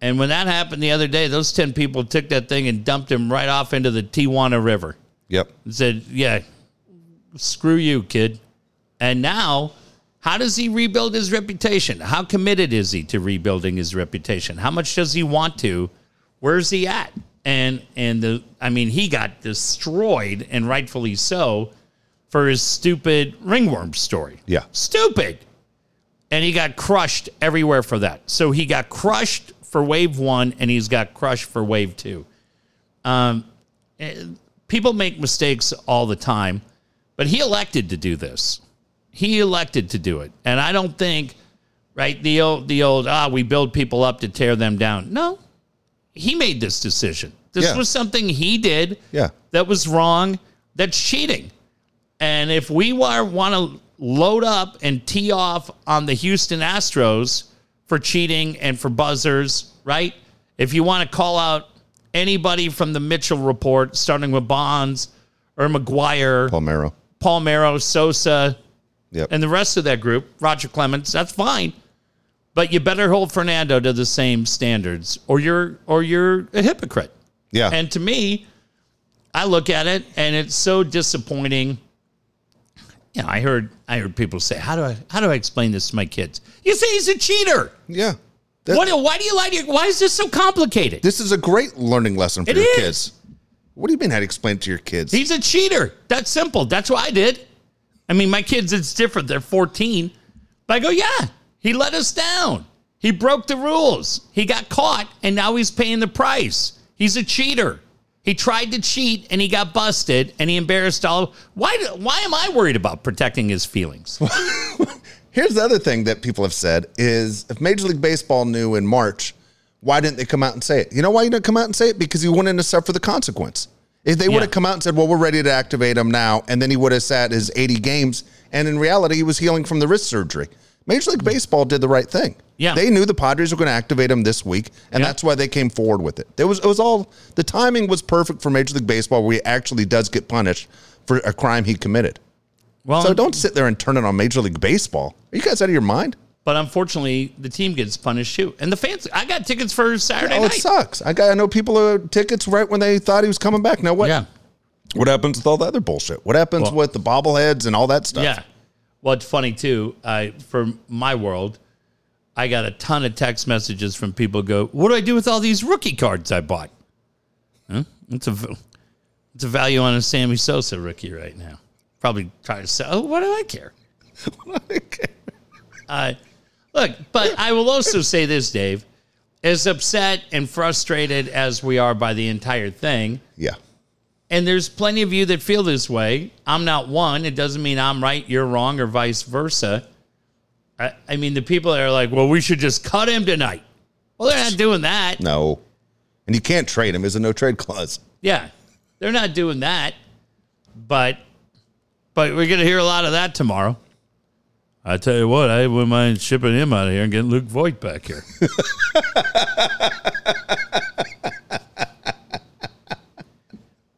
[SPEAKER 2] And when that happened the other day, those 10 people took that thing and dumped him right off into the Tijuana River
[SPEAKER 1] Yep.
[SPEAKER 2] and said, Yeah, screw you, kid. And now, how does he rebuild his reputation? How committed is he to rebuilding his reputation? How much does he want to? Where's he at? and and the I mean he got destroyed and rightfully so for his stupid ringworm story.
[SPEAKER 1] Yeah.
[SPEAKER 2] Stupid. And he got crushed everywhere for that. So he got crushed for wave 1 and he's got crushed for wave 2. Um eh, people make mistakes all the time, but he elected to do this. He elected to do it. And I don't think right the old the old ah we build people up to tear them down. No, he made this decision. This
[SPEAKER 1] Yeah.
[SPEAKER 2] was something he did
[SPEAKER 1] Yeah.
[SPEAKER 2] that was wrong. That's cheating. And if we want to load up and tee off on the Houston Astros for cheating and for buzzers, right? If you want to call out anybody from the Mitchell report, starting with Bonds or McGwire,
[SPEAKER 1] Palmeiro.
[SPEAKER 2] Palmeiro, Sosa,
[SPEAKER 1] Yep.
[SPEAKER 2] and the rest of that group, Roger Clemens, that's fine. But you better hold Fernando to the same standards, or you're or you're a hypocrite.
[SPEAKER 1] yeah.
[SPEAKER 2] And to me, I look at it and it's so disappointing. You know, I heard I heard people say, "How do I how do I explain this to my kids?" You say he's a cheater.
[SPEAKER 1] yeah. That-
[SPEAKER 2] What? Why do you like it? Why is this so complicated?
[SPEAKER 1] This is a great learning lesson for
[SPEAKER 2] It
[SPEAKER 1] your
[SPEAKER 2] is.
[SPEAKER 1] kids. What do you mean how to explain it to your kids?
[SPEAKER 2] He's a cheater. That's simple. That's what I did. I mean, my kids, it's different. They're 14. But I go, yeah, he let us down. He broke the rules. He got caught, and now he's paying the price. He's a cheater. He tried to cheat, and he got busted, and he embarrassed all. Why? Why am I worried about protecting his feelings?
[SPEAKER 1] Here's the other thing that people have said is if Major League Baseball knew in March, why didn't they come out and say it? You know why you didn't come out and say it? Because he wanted to suffer the consequence. If they would have
[SPEAKER 2] Yeah.
[SPEAKER 1] come out and said, well, we're ready to activate him now, and then he would have sat his 80 games, and in reality, he was healing from the wrist surgery. Major League Baseball did the right thing.
[SPEAKER 2] Yeah.
[SPEAKER 1] They knew the Padres were going to activate him this week, and
[SPEAKER 2] Yeah.
[SPEAKER 1] that's why they came forward with it. There was it was all the timing was perfect for Major League Baseball where he actually does get punished for a crime he committed.
[SPEAKER 2] Well,
[SPEAKER 1] So don't sit there and turn it on Major League Baseball. Are you guys out of your mind?
[SPEAKER 2] But unfortunately, the team gets punished too, and the fans. I got tickets for Saturday
[SPEAKER 1] Oh,
[SPEAKER 2] night.
[SPEAKER 1] it sucks. I got I know people are tickets right when they thought he was coming back. Now what?
[SPEAKER 2] Yeah.
[SPEAKER 1] What happens with all the other bullshit? What happens
[SPEAKER 2] Well-
[SPEAKER 1] with the bobbleheads and all that stuff?
[SPEAKER 2] Yeah. Well, it's funny too. I for my world, I got a ton of text messages from people go, "What do I do with all these rookie cards I bought?" Huh? It's a it's a value on a Sammy Sosa rookie right now. Probably try to sell. Oh, what do I care? Uh, look, but I will also say this, Dave. As upset and frustrated as we are by the entire thing,
[SPEAKER 1] yeah.
[SPEAKER 2] and there's plenty of you that feel this way. I'm not one. It doesn't mean I'm right, you're wrong, or vice versa. I, I mean, the people that are like, well, we should just cut him tonight. Well, they're not doing that.
[SPEAKER 1] No. And you can't trade him. There's a no trade clause.
[SPEAKER 2] Yeah, they're not doing that. But, but we're gonna hear a lot of that tomorrow. I tell you what, I wouldn't mind shipping him out of here and getting Luke Voit back here.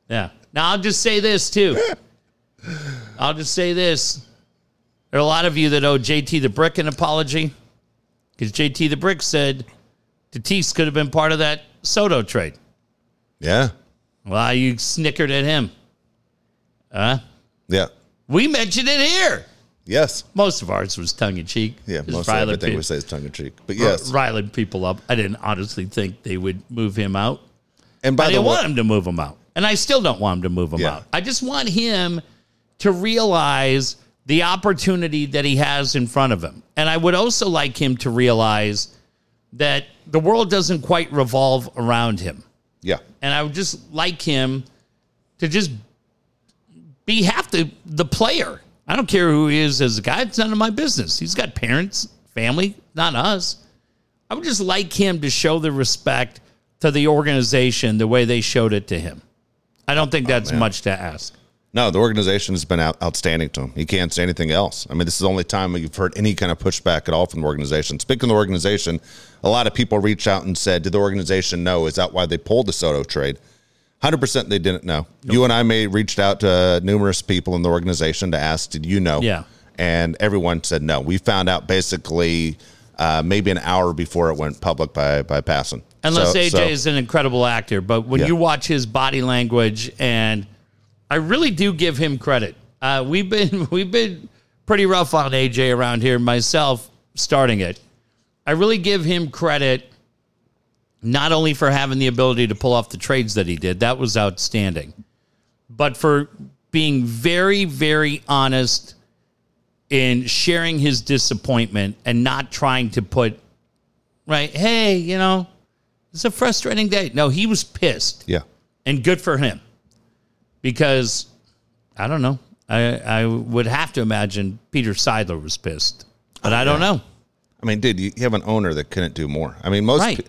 [SPEAKER 2] yeah. Now I'll just say this too. I'll just say this. There are a lot of you that owe JT the Brick an apology because JT the Brick said Tatis could have been part of that Soto trade.
[SPEAKER 1] Yeah.
[SPEAKER 2] Well, you snickered at him. Huh?
[SPEAKER 1] Yeah.
[SPEAKER 2] We mentioned it here.
[SPEAKER 1] Yes.
[SPEAKER 2] Most of ours was tongue in cheek.
[SPEAKER 1] Yeah. Most of everything
[SPEAKER 2] pe-
[SPEAKER 1] we say is tongue in cheek. But yes.
[SPEAKER 2] riling people up. I didn't honestly think they would move him out.
[SPEAKER 1] And
[SPEAKER 2] I
[SPEAKER 1] by the
[SPEAKER 2] didn't
[SPEAKER 1] way,
[SPEAKER 2] want him to move him out. And I still don't want him to move him
[SPEAKER 1] Yeah.
[SPEAKER 2] out. I just want him to realize the opportunity that he has in front of him. And I would also like him to realize that the world doesn't quite revolve around him.
[SPEAKER 1] yeah.
[SPEAKER 2] And I would just like him to just be half the, the player. I don't care who he is as a guy. It's none of my business. He's got parents, family, not us. I would just like him to show the respect to the organization the way they showed it to him. I don't think oh, that's much to ask.
[SPEAKER 1] No, the organization has been out, outstanding to him. He can't say anything else. I mean, this is the only time you've heard any kind of pushback at all from the organization. Speaking of the organization, a lot of people reached out and said, Did the organization know? Is that why they pulled the Soto trade? 100% they didn't know. You and I may reached out to numerous people in the organization to ask, Did you know?
[SPEAKER 2] Yeah.
[SPEAKER 1] And everyone said no. We found out basically uh, maybe an hour before it went public by, by passing.
[SPEAKER 2] Unless
[SPEAKER 1] So-
[SPEAKER 2] AJ
[SPEAKER 1] so-
[SPEAKER 2] is an incredible actor, but when
[SPEAKER 1] Yeah.
[SPEAKER 2] you watch his body language, and I really do give him credit. Uh, we've been we've been pretty rough on AJ around here. Myself starting it, I really give him credit not only for having the ability to pull off the trades that he did, that was outstanding, but for being very, very honest in sharing his disappointment and not trying to put, right, hey, you know, it's a frustrating day. No, he was pissed
[SPEAKER 1] Yeah.
[SPEAKER 2] and good for him because I don't know. I, I would have to imagine Peter Seidler was pissed, but I don't know.
[SPEAKER 1] I mean, dude, you have an owner that couldn't do more. I mean, most
[SPEAKER 2] Right.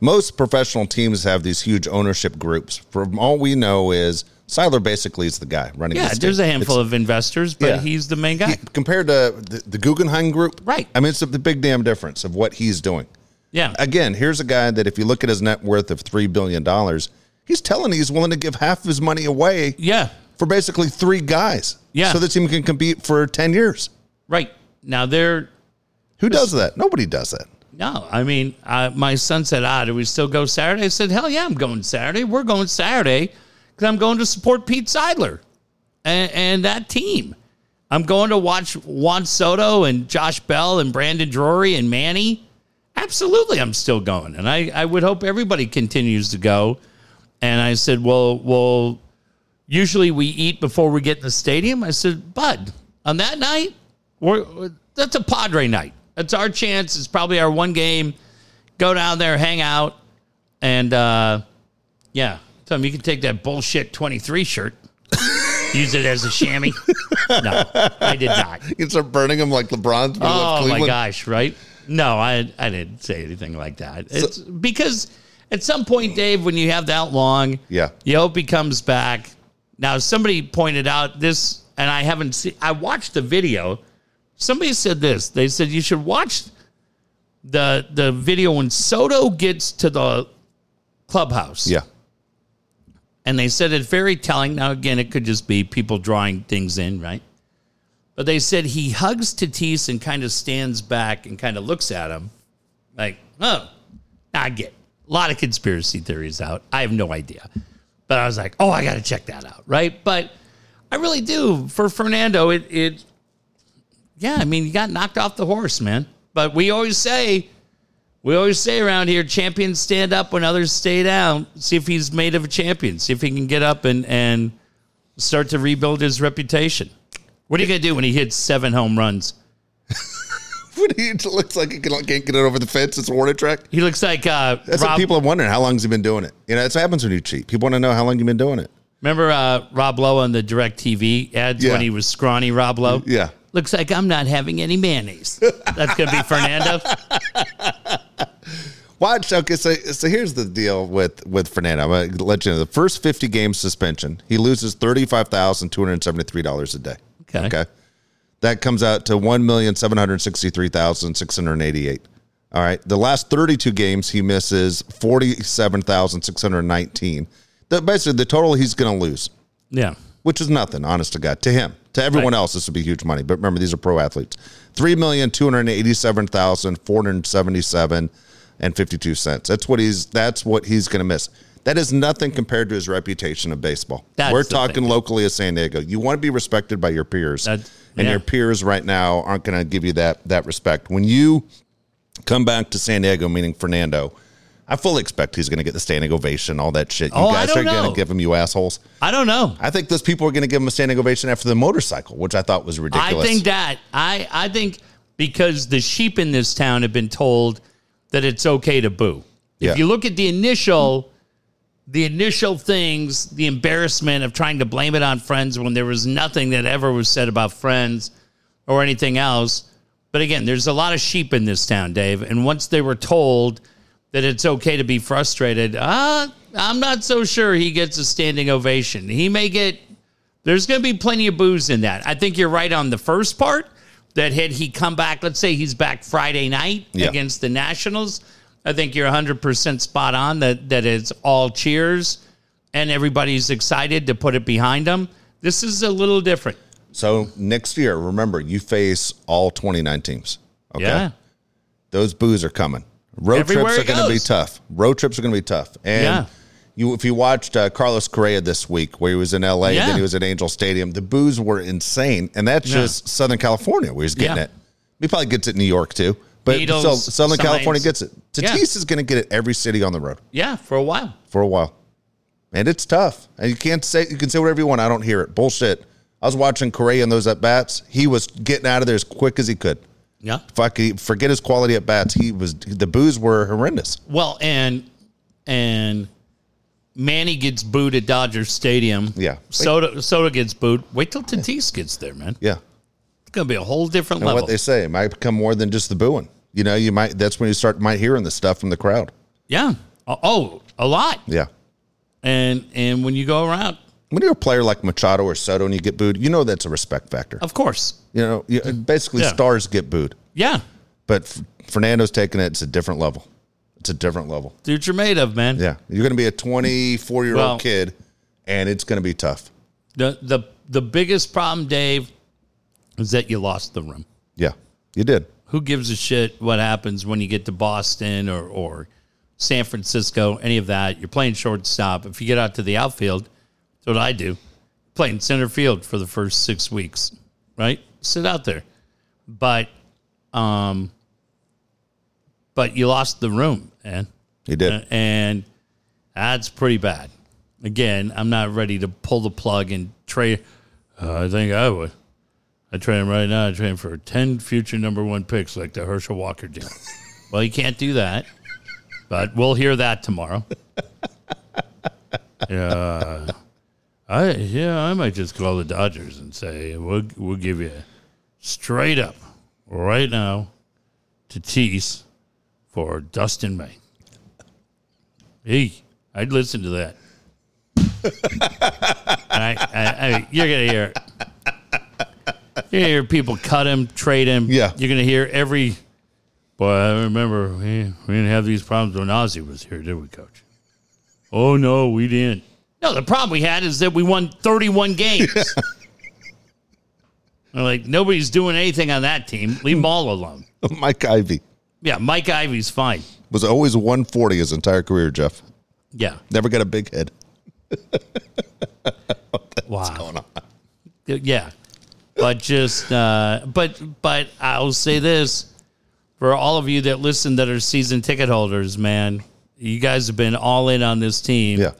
[SPEAKER 1] Most professional teams have these huge ownership groups. From all we know is Seidler basically is the guy running.
[SPEAKER 2] Yeah,
[SPEAKER 1] this
[SPEAKER 2] there's a handful of investors, but
[SPEAKER 1] yeah.
[SPEAKER 2] he's the main guy.
[SPEAKER 1] He- compared to the, the Guggenheim Group.
[SPEAKER 2] Right.
[SPEAKER 1] I mean, it's the big damn difference of what he's doing.
[SPEAKER 2] yeah.
[SPEAKER 1] Again, here's a guy that if you look at his net worth of three billion dollars, he's telling he's willing to give half of his money away
[SPEAKER 2] yeah.
[SPEAKER 1] for basically three guys.
[SPEAKER 2] Yeah.
[SPEAKER 1] So the team can compete for ten years.
[SPEAKER 2] Right. Now they're
[SPEAKER 1] Who does that? Nobody does that.
[SPEAKER 2] No, I mean, uh, my son said, "Ah, do we still go Saturday?" I said, "Hell yeah, I'm going Saturday. We're going Saturday because I'm going to support Pete Seidler and, and that team. I'm going to watch Juan Soto and Josh Bell and Brandon Drury and Manny. Absolutely, I'm still going, and I, I would hope everybody continues to go. And I said, well, well, usually we eat before we get in the stadium. I said, Bud, on that night, we're, that's a Padre night. That's our chance. It's probably our one game. Go down there, hang out, and uh, yeah, tell him you can take that bullshit 23 shirt, use it as a chamois. No, I did not.
[SPEAKER 1] You can start burning them like LeBron's.
[SPEAKER 2] Oh my gosh, right? No, I I didn't say anything like that. It's because at some point, Dave, when you have that long,
[SPEAKER 1] Yeah.
[SPEAKER 2] you hope he comes back. Now, somebody pointed out this, and I haven't seen. I watched the video. Somebody said this. They said you should watch the the video when Soto gets to the clubhouse.
[SPEAKER 1] Yeah.
[SPEAKER 2] And they said it's very telling. Now, again, it could just be people drawing things in, right? But they said he hugs Tatis and kind of stands back and kind of looks at him like, oh, I get a lot of conspiracy theories out. I have no idea. But I was like, oh, I got to check that out, right? But I really do. For Fernando, it, it, yeah, I mean, you got knocked off the horse, man. But we always say, we always say around here, champions stand up when others stay down. See if he's made of a champion. See if he can get up and, and start to rebuild his reputation. What are you going to do when he hits seven home runs?
[SPEAKER 1] When he looks like he can- can't get it over the fence, it's a warning track.
[SPEAKER 2] He looks like uh,
[SPEAKER 1] That's
[SPEAKER 2] Rob.
[SPEAKER 1] what people are wondering. How long has he been doing it? You know, that's what happens when you cheat. People want to know how long you've been doing it.
[SPEAKER 2] remember uh, Rob Lowe on the DirecTV ads
[SPEAKER 1] Yeah.
[SPEAKER 2] when he was scrawny Rob Lowe?
[SPEAKER 1] Yeah.
[SPEAKER 2] Looks like I'm not having any mayonnaise. That's going to be Fernando.
[SPEAKER 1] Watch. Okay, so so here's the deal with with Fernando. I'm gonna let you know the first 50 game suspension, he loses thirty five thousand two hundred seventy three dollars a day.
[SPEAKER 2] Okay.
[SPEAKER 1] Okay. That comes out to one million seven hundred sixty three thousand six hundred eighty eight. All right. The last 32 games, he misses 47,619. The, basically, the total he's going to lose,
[SPEAKER 2] Yeah.
[SPEAKER 1] which is nothing, honest to God. To him. To everyone
[SPEAKER 2] Right.
[SPEAKER 1] else, this would be huge money. But remember, these are pro athletes. 3,287,477 and 52 cents. That's what he's that's what he's going to miss. That is nothing compared to his reputation of baseball.
[SPEAKER 2] That's
[SPEAKER 1] We're talking
[SPEAKER 2] thing.
[SPEAKER 1] locally as San Diego. You want to be respected by your peers.
[SPEAKER 2] That's-
[SPEAKER 1] and
[SPEAKER 2] yeah.
[SPEAKER 1] your peers right now aren't going to give you that that respect. When you come back to San Diego, meaning Fernando, I fully expect he's going to get the standing ovation, all that shit. You
[SPEAKER 2] Oh,
[SPEAKER 1] guys are going to give him, you assholes.
[SPEAKER 2] I don't know.
[SPEAKER 1] I think those people are going to give him a standing ovation after the motorcycle, which I thought was ridiculous.
[SPEAKER 2] I think that I I think because the sheep in this town have been told that it's okay to boo.
[SPEAKER 1] Yeah.
[SPEAKER 2] If you look at the initial the initial things, the embarrassment of trying to blame it on friends when there was nothing that ever was said about friends or anything else. But again, there's a lot of sheep in this town, Dave. And once they were told that it's okay to be frustrated, uh, I'm not so sure he gets a standing ovation. He may get there's going to be plenty of booze in that. I think you're right on the first part that had he come back, let's say he's back Friday night
[SPEAKER 1] Yeah.
[SPEAKER 2] against the Nationals, I think you're 100% spot on that that it's all cheers and everybody's excited to put it behind them. This is a little different.
[SPEAKER 1] So next year, remember, you face all 29 teams. Okay.
[SPEAKER 2] Yeah.
[SPEAKER 1] Those boos are coming. Road
[SPEAKER 2] Everywhere
[SPEAKER 1] trips are going to be tough. Road trips are going to be tough. And
[SPEAKER 2] Yeah.
[SPEAKER 1] you, if you watched uh, Carlos Correa this week, where he was in LA,
[SPEAKER 2] Yeah.
[SPEAKER 1] then he was at Angel Stadium, the boos were insane. And that's
[SPEAKER 2] Yeah.
[SPEAKER 1] just Southern California where he's getting it. He probably gets it in New York too. But so Southern
[SPEAKER 2] signs.
[SPEAKER 1] California gets it. Tatis is going to get it every city on the road
[SPEAKER 2] Yeah, for a while.
[SPEAKER 1] for a while, and it's tough. And you can't say you can say whatever you want. I don't hear it. Bullshit. I was watching Correa and those at bats. He was getting out of there as quick as he could.
[SPEAKER 2] Yeah.
[SPEAKER 1] Fuck, forget his quality at bats. He was the boos were horrendous.
[SPEAKER 2] Well, and and Manny gets booed at Dodger Stadium.
[SPEAKER 1] Yeah.
[SPEAKER 2] Soto Soto gets booed. Wait till Tatis gets there, man.
[SPEAKER 1] Yeah.
[SPEAKER 2] It's gonna be a whole different
[SPEAKER 1] And
[SPEAKER 2] level.
[SPEAKER 1] what they say it might become more than just the booing. You know, you might. That's when you start might hearing the stuff from the crowd.
[SPEAKER 2] yeah. Oh, a lot.
[SPEAKER 1] Yeah.
[SPEAKER 2] And and when you go around,
[SPEAKER 1] When you're a player like Machado or Soto and you get booed, you know that's a respect factor.
[SPEAKER 2] of course.
[SPEAKER 1] You know, you, basically
[SPEAKER 2] Yeah.
[SPEAKER 1] stars get booed,
[SPEAKER 2] Yeah.
[SPEAKER 1] but F- Fernando's taking it. It's a different level. It's a different level.
[SPEAKER 2] Dude, you're made of, man.
[SPEAKER 1] Yeah, you're going to be a 24 year
[SPEAKER 2] Well-
[SPEAKER 1] old kid, and it's going to be tough.
[SPEAKER 2] The the the biggest problem, Dave, is that you lost the room.
[SPEAKER 1] Yeah, you did.
[SPEAKER 2] Who gives a shit what happens when you get to Boston or, or San Francisco, any of that? You're playing shortstop. If you get out to the outfield, that's what I do. Playing center field for the first six weeks, right? Sit out there. But um but you lost the room, man.
[SPEAKER 1] You did.
[SPEAKER 2] And that's pretty bad. Again, I'm not ready to pull the plug and trade. Uh, I think I would. I trade him right now. I trade him for 10 future number one picks like the Herschel Walker deal. well, you can't do that, but we'll hear that tomorrow. Yeah. I yeah, I might just call the Dodgers and say we'll we'll give you straight up right now Tatis for Dustin May. Hey, I'd listen to that. I, I, I, you're gonna hear. You're gonna hear people cut him, trade him.
[SPEAKER 1] Yeah.
[SPEAKER 2] You're gonna hear every. Boy, I remember we, we didn't have these problems when Ozzie was here, did we, Coach? Oh no, we didn't. No, the problem we had is that we won 31 games. Like nobody's doing anything on that team. Leave them all alone.
[SPEAKER 1] Mike Ivie
[SPEAKER 2] Yeah, Mike Ivie's fine.
[SPEAKER 1] was always 140 his entire career. Jeff
[SPEAKER 2] Yeah.
[SPEAKER 1] never got a big head.
[SPEAKER 2] Wow. What's going on? Yeah. But just uh but but I'll say this for all of you that listen that are season ticket holders, man, you guys have been all in on this team.
[SPEAKER 1] Yeah,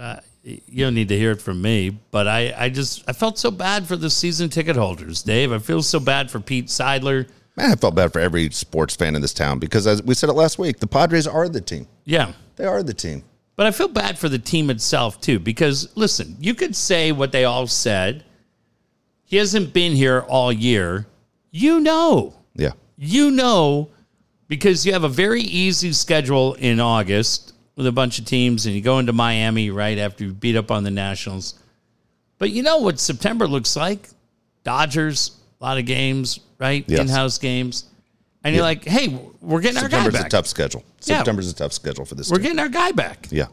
[SPEAKER 1] Uh,
[SPEAKER 2] you don't need to hear it from me, but I I just I felt so bad for the season ticket holders, Dave. I feel so bad for Pete Seidler.
[SPEAKER 1] man, I felt bad for every sports fan in this town because as we said it last week, the Padres are the team.
[SPEAKER 2] Yeah.
[SPEAKER 1] They are the team.
[SPEAKER 2] But I feel bad for the team itself too, because listen, you could say what they all said. He hasn't been here all year. You know.
[SPEAKER 1] Yeah,
[SPEAKER 2] you know because you have a very easy schedule in August with a bunch of teams and you go into Miami right after you beat up on the Nationals. But you know what September looks like? Dodgers, a lot of games, right?
[SPEAKER 1] Yes.
[SPEAKER 2] In-house games. And you're like, "Hey, we're getting our guy back.
[SPEAKER 1] September's a tough schedule.
[SPEAKER 2] Yeah.
[SPEAKER 1] September's a tough schedule for this.
[SPEAKER 2] We're
[SPEAKER 1] team.
[SPEAKER 2] getting our guy back."
[SPEAKER 1] yeah,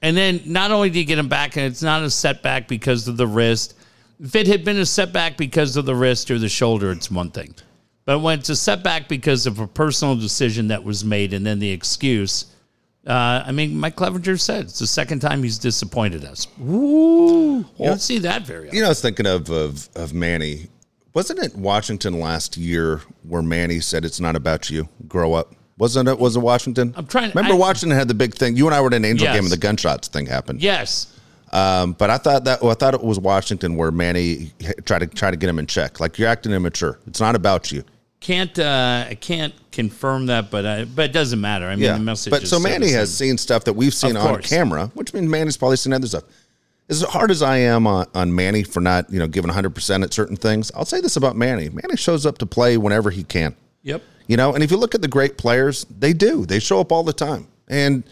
[SPEAKER 2] And then not only do you get him back, and it's not a setback because of the wrist. If it had been a setback because of the wrist or the shoulder, it's one thing. But when it's a setback because of a personal decision that was made and then the excuse, uh, I mean, Mike Clevinger said it's the second time he's disappointed us. Ooh, you don't see that very often.
[SPEAKER 1] You know, I was thinking of of of Manny. Wasn't it Washington last year where Manny said it's not about you, grow up? Wasn't it? Was it Washington?
[SPEAKER 2] I'm trying- to
[SPEAKER 1] Remember,
[SPEAKER 2] I-
[SPEAKER 1] Washington had the big thing. You and I were at an Angel
[SPEAKER 2] Yes.
[SPEAKER 1] game, and the gunshots thing happened.
[SPEAKER 2] Yes.
[SPEAKER 1] Um, but I thought that well, I thought it was Washington where Manny tried to try to get him in check. Like you're acting immature. It's not about you.
[SPEAKER 2] Can't uh, I can't confirm that, but I, but it doesn't matter. I mean,
[SPEAKER 1] Yeah.
[SPEAKER 2] the message.
[SPEAKER 1] But
[SPEAKER 2] is
[SPEAKER 1] so Manny has seen stuff that we've seen on camera, which means Manny's probably seen other stuff. As hard as I am on, on Manny for not, you know, giving 100% at certain things, I'll say this about Manny. Manny shows up to play whenever he can.
[SPEAKER 2] Yep.
[SPEAKER 1] You know, and if you look at the great players, they do. They show up all the time. And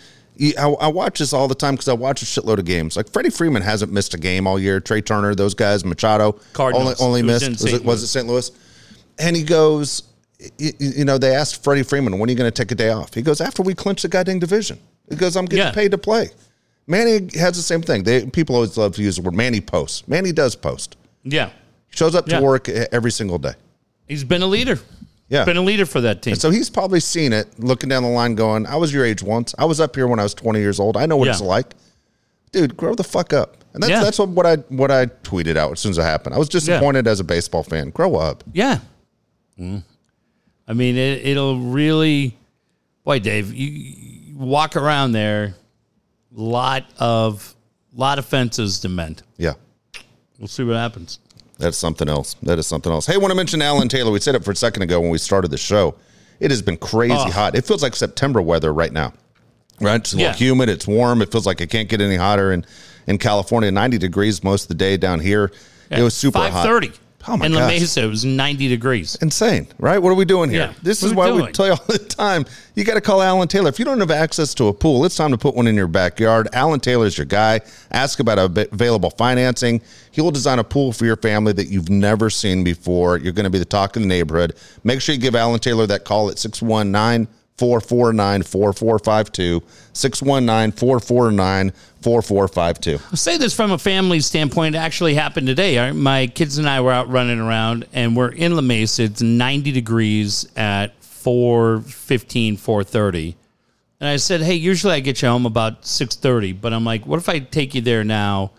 [SPEAKER 1] I, I watch this all the time because I watch a shitload of games. Like Freddie Freeman hasn't missed a game all year. Trea Turner, those guys, Machado,
[SPEAKER 2] Cardinals.
[SPEAKER 1] only, only
[SPEAKER 2] It
[SPEAKER 1] missed. Was it, was it St. Louis? And he goes, you, you know, they asked Freddie Freeman, when are you going to take a day off? He goes, after we clinch the goddamn division. He goes, I'm getting
[SPEAKER 2] Yeah.
[SPEAKER 1] paid to play. Manny has the same thing. They, people always love to use the word Manny posts. Manny does post.
[SPEAKER 2] Yeah.
[SPEAKER 1] He shows up to work every single day.
[SPEAKER 2] He's been a leader.
[SPEAKER 1] Yeah.
[SPEAKER 2] Been a leader for that team.
[SPEAKER 1] So he's probably seen it, looking down the line, going, "I was your age once. I was up here when I was 20 years old. I know what
[SPEAKER 2] Yeah.
[SPEAKER 1] it's like." Dude, grow the fuck up. And that's
[SPEAKER 2] Yeah.
[SPEAKER 1] that's what, what I what I tweeted out as soon as it happened. I was disappointed as a baseball fan. Grow up.
[SPEAKER 2] Yeah. Mm. I mean, it, it'll really, boy, Dave, you, you walk around there, lot of lot of fences to mend.
[SPEAKER 1] Yeah.
[SPEAKER 2] We'll see what happens.
[SPEAKER 1] That's something else. That is something else. Hey, I want to mention Alan Taylor. We said it for a second ago when we started the show. It has been crazy
[SPEAKER 2] Oh.
[SPEAKER 1] hot. It feels like September weather right now. Right? It's a little
[SPEAKER 2] Yeah.
[SPEAKER 1] humid. It's warm. It feels like it can't get any hotter in, in California. 90 degrees most of the day down here. It was super hot.
[SPEAKER 2] 530.
[SPEAKER 1] Oh my
[SPEAKER 2] In La
[SPEAKER 1] gosh.
[SPEAKER 2] Mesa, it was 90 degrees.
[SPEAKER 1] Insane, right? What are we doing here?
[SPEAKER 2] Yeah.
[SPEAKER 1] This
[SPEAKER 2] What
[SPEAKER 1] is why
[SPEAKER 2] we
[SPEAKER 1] we tell you all the time. You got to call Alan Taylor. If you don't have access to a pool, it's time to put one in your backyard. Alan Taylor's your guy. Ask about available financing. He will design a pool for your family that you've never seen before. You're going to be the talk of the neighborhood. Make sure you give Alan Taylor that call at 619 449 4452. 619 449 4452.
[SPEAKER 2] I'll say this from a family standpoint. It actually happened today. My kids and I were out running around, and we're in La Mesa. It's 90 degrees at 4.15, 4.30. And I said, hey, usually I get you home about 6.30. But I'm like, what if I take you there now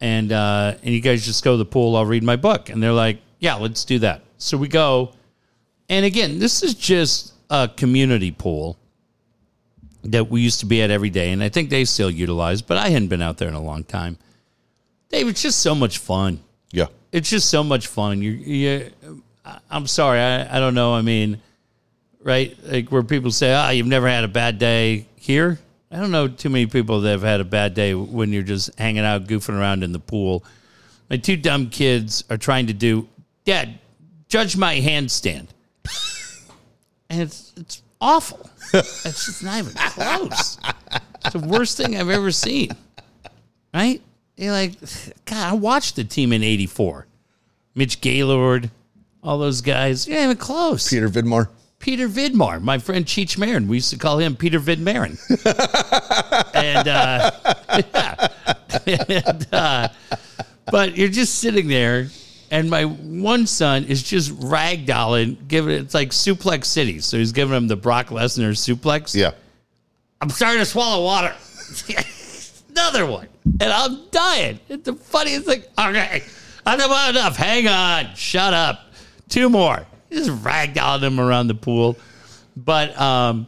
[SPEAKER 2] and, uh, and you guys just go to the pool? I'll read my book. And they're like, yeah, let's do that. So we go. And again, this is just a community pool that we used to be at every day, and I think they still utilize, but I hadn't been out there in a long time. Dave, it's just so much fun.
[SPEAKER 1] Yeah.
[SPEAKER 2] It's just so much fun. You, you I'm sorry, I, I don't know. I mean, right? Like where people say, "Ah, you've never had a bad day here." I don't know too many people that have had a bad day when you're just hanging out, goofing around in the pool. My two dumb kids are trying to do, Dad, judge my handstand, and it's it's awful. It's just not even close. It's the worst thing I've ever seen. Right? You're like, God, I watched the team in '84. Mitch Gaylord, all those guys. You're not even close.
[SPEAKER 1] Peter Vidmar.
[SPEAKER 2] Peter Vidmar, my friend Cheech Marin. We used to call him Peter Vidmarin. and, uh, yeah. and uh, but you're just sitting there, and my one son is just ragdolling, giving it's like suplex city. So he's giving him the Brock Lesnar suplex.
[SPEAKER 1] Yeah.
[SPEAKER 2] I'm starting to swallow water. Another one. And I'm dying. It's the funniest thing. Okay. I know about enough. Hang on. Shut up. Two more. Just ragdolling him around the pool. But um,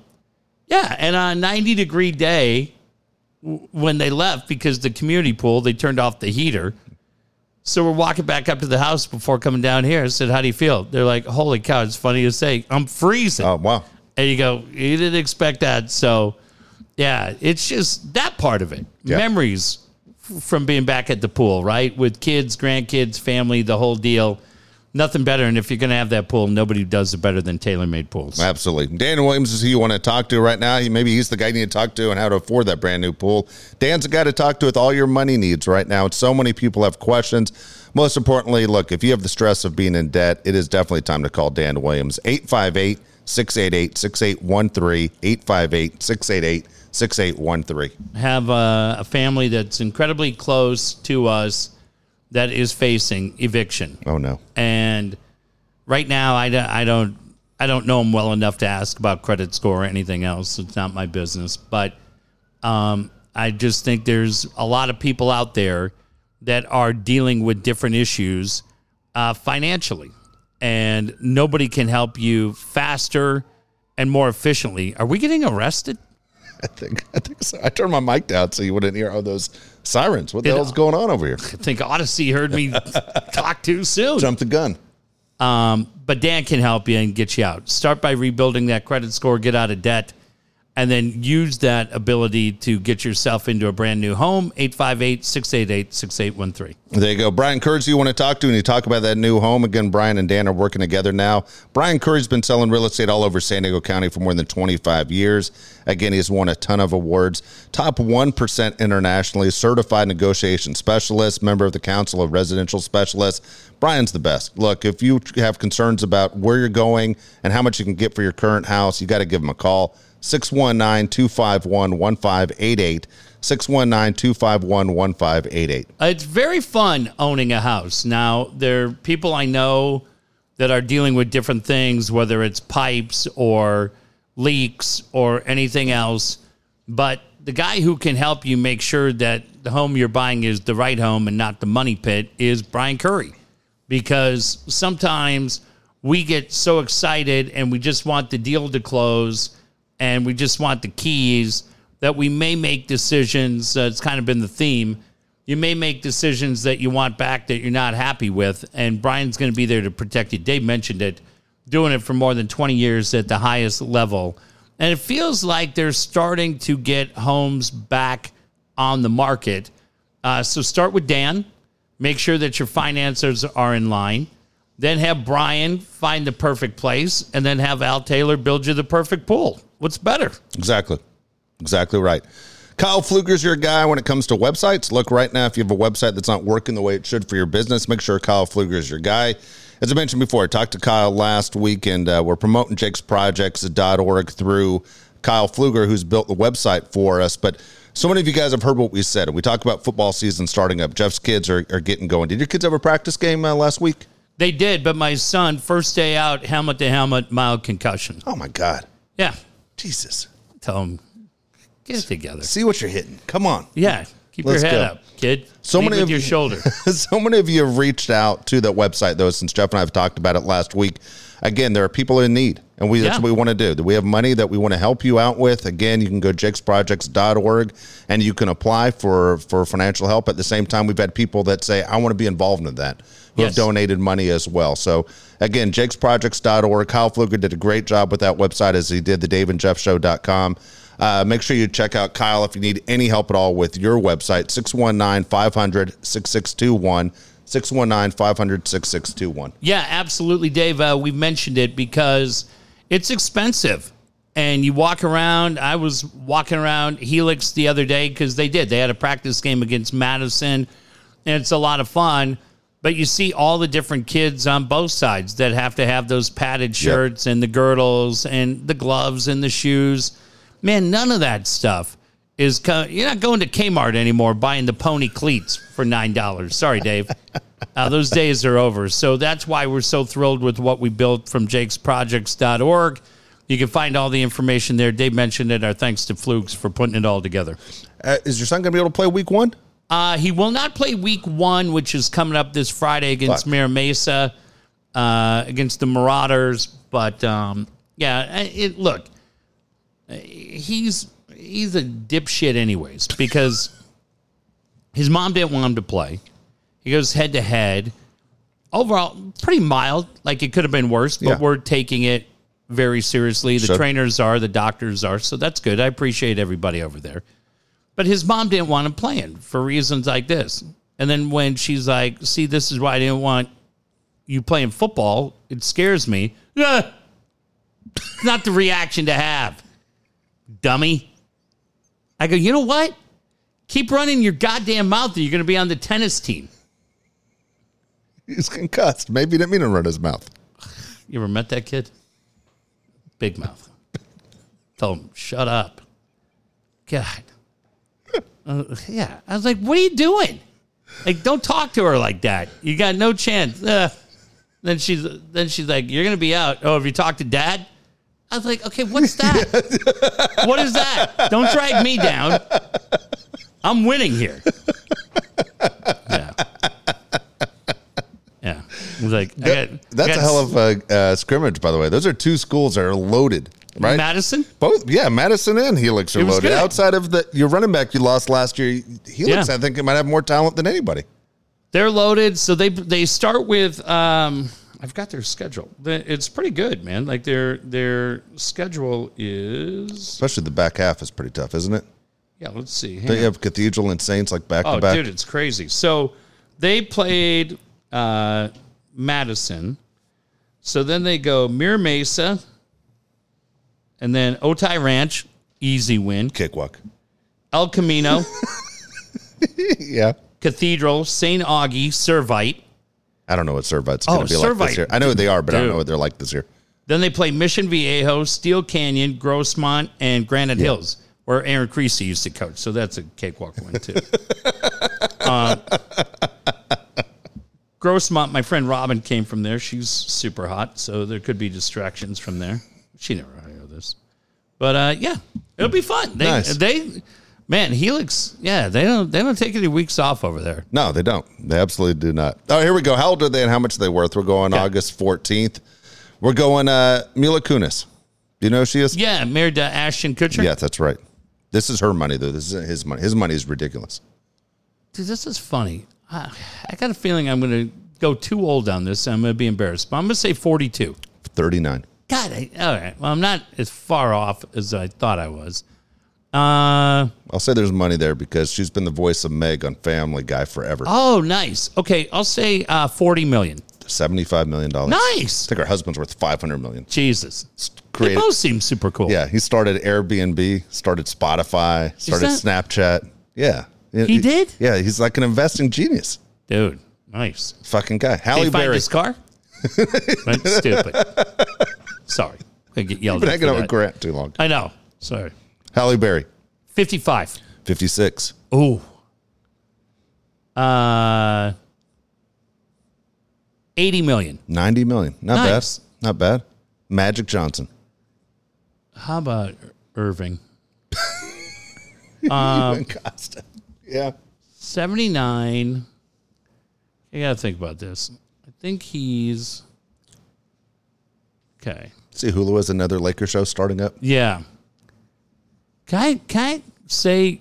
[SPEAKER 2] yeah, and on a 90 degree day, when they left because the community pool, they turned off the heater. So we're walking back up to the house before coming down here. I said, How do you feel? They're like, Holy cow, it's funny to say. I'm freezing.
[SPEAKER 1] Oh, wow.
[SPEAKER 2] And you go, you didn't expect that. So, yeah, it's just that part of it.
[SPEAKER 1] Yeah.
[SPEAKER 2] Memories from being back at the pool, right? With kids, grandkids, family, the whole deal. Nothing better. And if you're going to have that pool, nobody does it better than TaylorMade pools.
[SPEAKER 1] Absolutely. Dan Williams is who you want to talk to right now. He, maybe he's the guy you need to talk to on how to afford that brand new pool. Dan's the guy to talk to with all your money needs right now. So many people have questions. Most importantly, look, if you have the stress of being in debt, it is definitely time to call Dan Williams. 858 688 6813. 858 688 6813.
[SPEAKER 2] Have a, a family that's incredibly close to us that is facing eviction.
[SPEAKER 1] Oh, no.
[SPEAKER 2] and right now I, don't- I don't I don't know him well enough to ask about credit score or anything else. It's not my business, but um, I just think there's a lot of people out there that are dealing with different issues uh, financially, and nobody can help you faster and more efficiently. Are we getting arrested?
[SPEAKER 1] I think, I think so. I turned my mic down so you wouldn't hear all those sirens. What the hell's going on over here?
[SPEAKER 2] I think Audacy heard me talk too soon.
[SPEAKER 1] Jump the gun.
[SPEAKER 2] Um, but Dan can help you and get you out. Start by rebuilding that credit score, get out of debt, and then use that ability to get yourself into a brand new home. 858 688 6813.
[SPEAKER 1] There you go. Brian who you want to talk to and you talk about that new home. Again, Brian and Dan are working together now. Brian Curry's been selling real estate all over San Diego County for more than 25 years. Again, he's won a ton of awards. Top 1% internationally, certified negotiation specialist, member of the Council of Residential Specialists. Brian's the best. Look, if you have concerns about where you're going and how much you can get for your current house, you got to give him a call. 619 251 1588. 619 251 1588.
[SPEAKER 2] It's very fun owning a house. Now, there are people I know that are dealing with different things, whether it's pipes or leaks or anything else. But the guy who can help you make sure that the home you're buying is the right home and not the money pit is Brian Curry. Because sometimes we get so excited and we just want the deal to close and we just want the keys that we may make decisions. Uh, it's kind of been the theme. You may make decisions that you want back that you're not happy with, and Brian's going to be there to protect you. Dave mentioned it, doing it for more than 20 years at the highest level. And it feels like they're starting to get homes back on the market. Uh, so start with Dan. Make sure that your finances are in line. Then have Brian find the perfect place, and then have Al Taylor build you the perfect pool. What's better?
[SPEAKER 1] Exactly. Exactly right. Kyle Pfluger's your guy when it comes to websites. Look right now, if you have a website that's not working the way it should for your business, make sure Kyle Pfluger is your guy. As I mentioned before, I talked to Kyle last week, and uh, we're promoting jakesprojects.org through Kyle Pfluger, who's built the website for us. But so many of you guys have heard what we said. We talked about football season starting up. Jeff's kids are, are getting going. Did your kids have a practice game uh, last week?
[SPEAKER 2] They did, but my son, first day out, helmet to helmet, mild concussion.
[SPEAKER 1] Oh, my God.
[SPEAKER 2] Yeah.
[SPEAKER 1] Jesus.
[SPEAKER 2] Tell him, get it together.
[SPEAKER 1] See what you're hitting. Come on.
[SPEAKER 2] Yeah. Keep
[SPEAKER 1] Let's
[SPEAKER 2] your head
[SPEAKER 1] go.
[SPEAKER 2] up, kid.
[SPEAKER 1] So
[SPEAKER 2] Lead
[SPEAKER 1] many of
[SPEAKER 2] your
[SPEAKER 1] you-
[SPEAKER 2] shoulder.
[SPEAKER 1] so many of you have reached out to that website though since jeff and i have talked about it last week again there are people in need and we that's what we want to do we have money that we want to help you out with again you can go jakesprojects.org and you can apply for for financial help at the same time we've had people that say i want to be involved in that who have donated money as well so again jakesprojects.org kyle fluger did a great job with that website as he did the dave and daveandjeffshow.com uh, make sure you check out Kyle if you need any help at all with your website, 619 500 6621. 619 500 6621.
[SPEAKER 2] Yeah, absolutely, Dave. Uh, we've mentioned it because it's expensive. And you walk around. I was walking around Helix the other day because they did. They had a practice game against Madison, and it's a lot of fun. But you see all the different kids on both sides that have to have those padded shirts and the girdles and the gloves and the shoes. Man, none of that stuff is. Co- you're not going to Kmart anymore buying the pony cleats for nine dollars. Sorry, Dave. Uh, those days are over. So that's why we're so thrilled with what we built from jakesprojects.org. You can find all the information there. Dave mentioned it. Our thanks to Flukes for putting it all together.
[SPEAKER 1] Uh, is your son going to be able to play week one?
[SPEAKER 2] Uh, he will not play week one, which is coming up this Friday against
[SPEAKER 1] Fuck.
[SPEAKER 2] Mira Mesa, uh, against the Marauders. But um, yeah, it, look, he's he's a dipshit anyways because his mom didn't want him to play. He goes head to head. Overall, pretty mild. Like it could have been worse, but
[SPEAKER 1] Yeah.
[SPEAKER 2] we're taking it very seriously. The
[SPEAKER 1] Sure.
[SPEAKER 2] trainers are, the doctors are, so that's good. I appreciate everybody over there. But his mom didn't want him playing for reasons like this. And then when she's like, "See, this is why I didn't want you playing football. It scares me." Yeah, not the reaction to have, dummy. I go, you know what? Keep running your goddamn mouth, or you're going to be on the tennis team.
[SPEAKER 1] He's concussed. Maybe he didn't mean to run his mouth.
[SPEAKER 2] You ever met that kid? Big mouth. Tell him, shut up. God. Uh, yeah. I was like, what are you doing? Like, don't talk to her like that. You got no chance. Uh, then she's then she's like, you're gonna be out. Oh, have you talked to dad? I was like, okay, what's that? what is that? Don't drag me down. I'm winning here. Yeah. Yeah. He's like, I got,
[SPEAKER 1] That's
[SPEAKER 2] got
[SPEAKER 1] a hell of a uh, scrimmage, by the way. Those are two schools that are loaded, right?
[SPEAKER 2] Madison.
[SPEAKER 1] Both, yeah, Madison and Helix are loaded.
[SPEAKER 2] good.
[SPEAKER 1] Outside of the your running back you lost last year, Helix,
[SPEAKER 2] Yeah.
[SPEAKER 1] I think, it might have more talent than anybody.
[SPEAKER 2] They're loaded, so they they start with. Um, I've got their schedule. It's pretty good, man. Like their their schedule is.
[SPEAKER 1] Especially the back half is pretty tough, isn't it?
[SPEAKER 2] Yeah, let's see. Hang
[SPEAKER 1] Don't
[SPEAKER 2] on.
[SPEAKER 1] have Cathedral and Saints like back
[SPEAKER 2] Oh,
[SPEAKER 1] to back?
[SPEAKER 2] dude, it's crazy. So they played uh, Madison. So then they go Mira Mesa, and then Otay Ranch, easy win.
[SPEAKER 1] Cakewalk.
[SPEAKER 2] El Camino,
[SPEAKER 1] yeah.
[SPEAKER 2] Cathedral, St. Augie, Servite.
[SPEAKER 1] I don't know what Servite's going
[SPEAKER 2] Oh,
[SPEAKER 1] to be like this year. I know what they are, but I don't know what they're like this year.
[SPEAKER 2] Then they play Mission Viejo, Steele Canyon, Grossmont, and Granite Hills, where Aaron Creasy used to coach. So that's a cakewalk win too. uh, Grossmont, my friend Robin came from there. She's super hot, so there could be distractions from there. She never but uh, yeah, it'll be fun. They,
[SPEAKER 1] Nice.
[SPEAKER 2] they, man, Helix, yeah, they don't they don't take any weeks off over there.
[SPEAKER 1] No, they don't. They absolutely do not. Oh, here we go. How old are they and how much are they worth? We're going
[SPEAKER 2] Okay.
[SPEAKER 1] August 14th. We're going uh, Mila Kunis. Do you know who she is?
[SPEAKER 2] Yeah, married to Ashton Kutcher.
[SPEAKER 1] Yes, that's right. This is her money, though. This isn't his money. His money is ridiculous.
[SPEAKER 2] Dude, this is funny. I, I got a feeling I'm going to go too old on this. I'm going to be embarrassed, but I'm going to say 42.
[SPEAKER 1] 39.
[SPEAKER 2] God, I, all right. Well, I'm not as far off as I thought I was. Uh,
[SPEAKER 1] I'll say there's money there because she's been the voice of Meg on Family Guy forever.
[SPEAKER 2] oh, nice. Okay, I'll say uh, 40 million.
[SPEAKER 1] $75 million.
[SPEAKER 2] Nice.
[SPEAKER 1] I think her husband's worth 500 million.
[SPEAKER 2] Jesus. They
[SPEAKER 1] Created,
[SPEAKER 2] both seem super cool.
[SPEAKER 1] yeah, he started Airbnb, started Spotify, started
[SPEAKER 2] that-
[SPEAKER 1] Snapchat. Yeah.
[SPEAKER 2] He did?
[SPEAKER 1] Yeah, he's like an investing genius.
[SPEAKER 2] Dude, nice.
[SPEAKER 1] Fucking guy.
[SPEAKER 2] Did
[SPEAKER 1] Halle
[SPEAKER 2] you find
[SPEAKER 1] Berry.
[SPEAKER 2] his car? Went stupid. Sorry. I get yelled
[SPEAKER 1] Been
[SPEAKER 2] at.
[SPEAKER 1] hanging out with. Grant too long.
[SPEAKER 2] I know. Sorry.
[SPEAKER 1] Halle Berry,
[SPEAKER 2] 55.
[SPEAKER 1] 56.
[SPEAKER 2] Ooh. Uh, 80 million.
[SPEAKER 1] 90 million. Not
[SPEAKER 2] Nice.
[SPEAKER 1] bad. Not bad. Magic Johnson.
[SPEAKER 2] How about Earvin?
[SPEAKER 1] Um, Costa. Yeah.
[SPEAKER 2] 79. I got to think about this. I think he's. Okay.
[SPEAKER 1] See, Hulu has another Laker show starting up.
[SPEAKER 2] Yeah. Can I, can I say,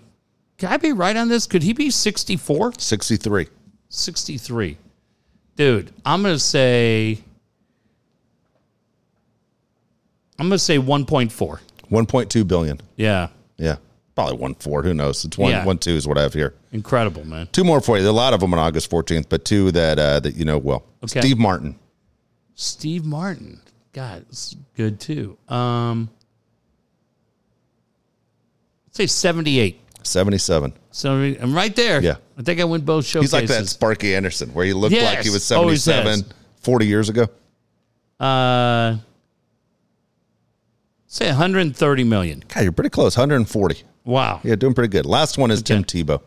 [SPEAKER 2] can I be right on this? Could he be 64?
[SPEAKER 1] 63.
[SPEAKER 2] 63. Dude, I'm going to say. I'm going to say 1.4.
[SPEAKER 1] 1.2 billion.
[SPEAKER 2] Yeah.
[SPEAKER 1] Yeah. Probably one four. Who knows? It's one
[SPEAKER 2] Yeah.
[SPEAKER 1] one two is what I have here.
[SPEAKER 2] Incredible, man.
[SPEAKER 1] Two more for you. A lot of them on August 14th, but two that uh, that you know well.
[SPEAKER 2] Okay.
[SPEAKER 1] Steve Martin.
[SPEAKER 2] Steve Martin. God, it's good too. Um, let's say 78.
[SPEAKER 1] 77.
[SPEAKER 2] So I'm right there.
[SPEAKER 1] Yeah.
[SPEAKER 2] I think I win both showcases.
[SPEAKER 1] He's like that Sparky Anderson, where he looked
[SPEAKER 2] Yes,
[SPEAKER 1] like he was
[SPEAKER 2] always
[SPEAKER 1] 77 40 years ago.
[SPEAKER 2] Uh, say 130 million.
[SPEAKER 1] God, you're pretty close. 140.
[SPEAKER 2] Wow.
[SPEAKER 1] Yeah, doing pretty good. Last one is Tim Tebow.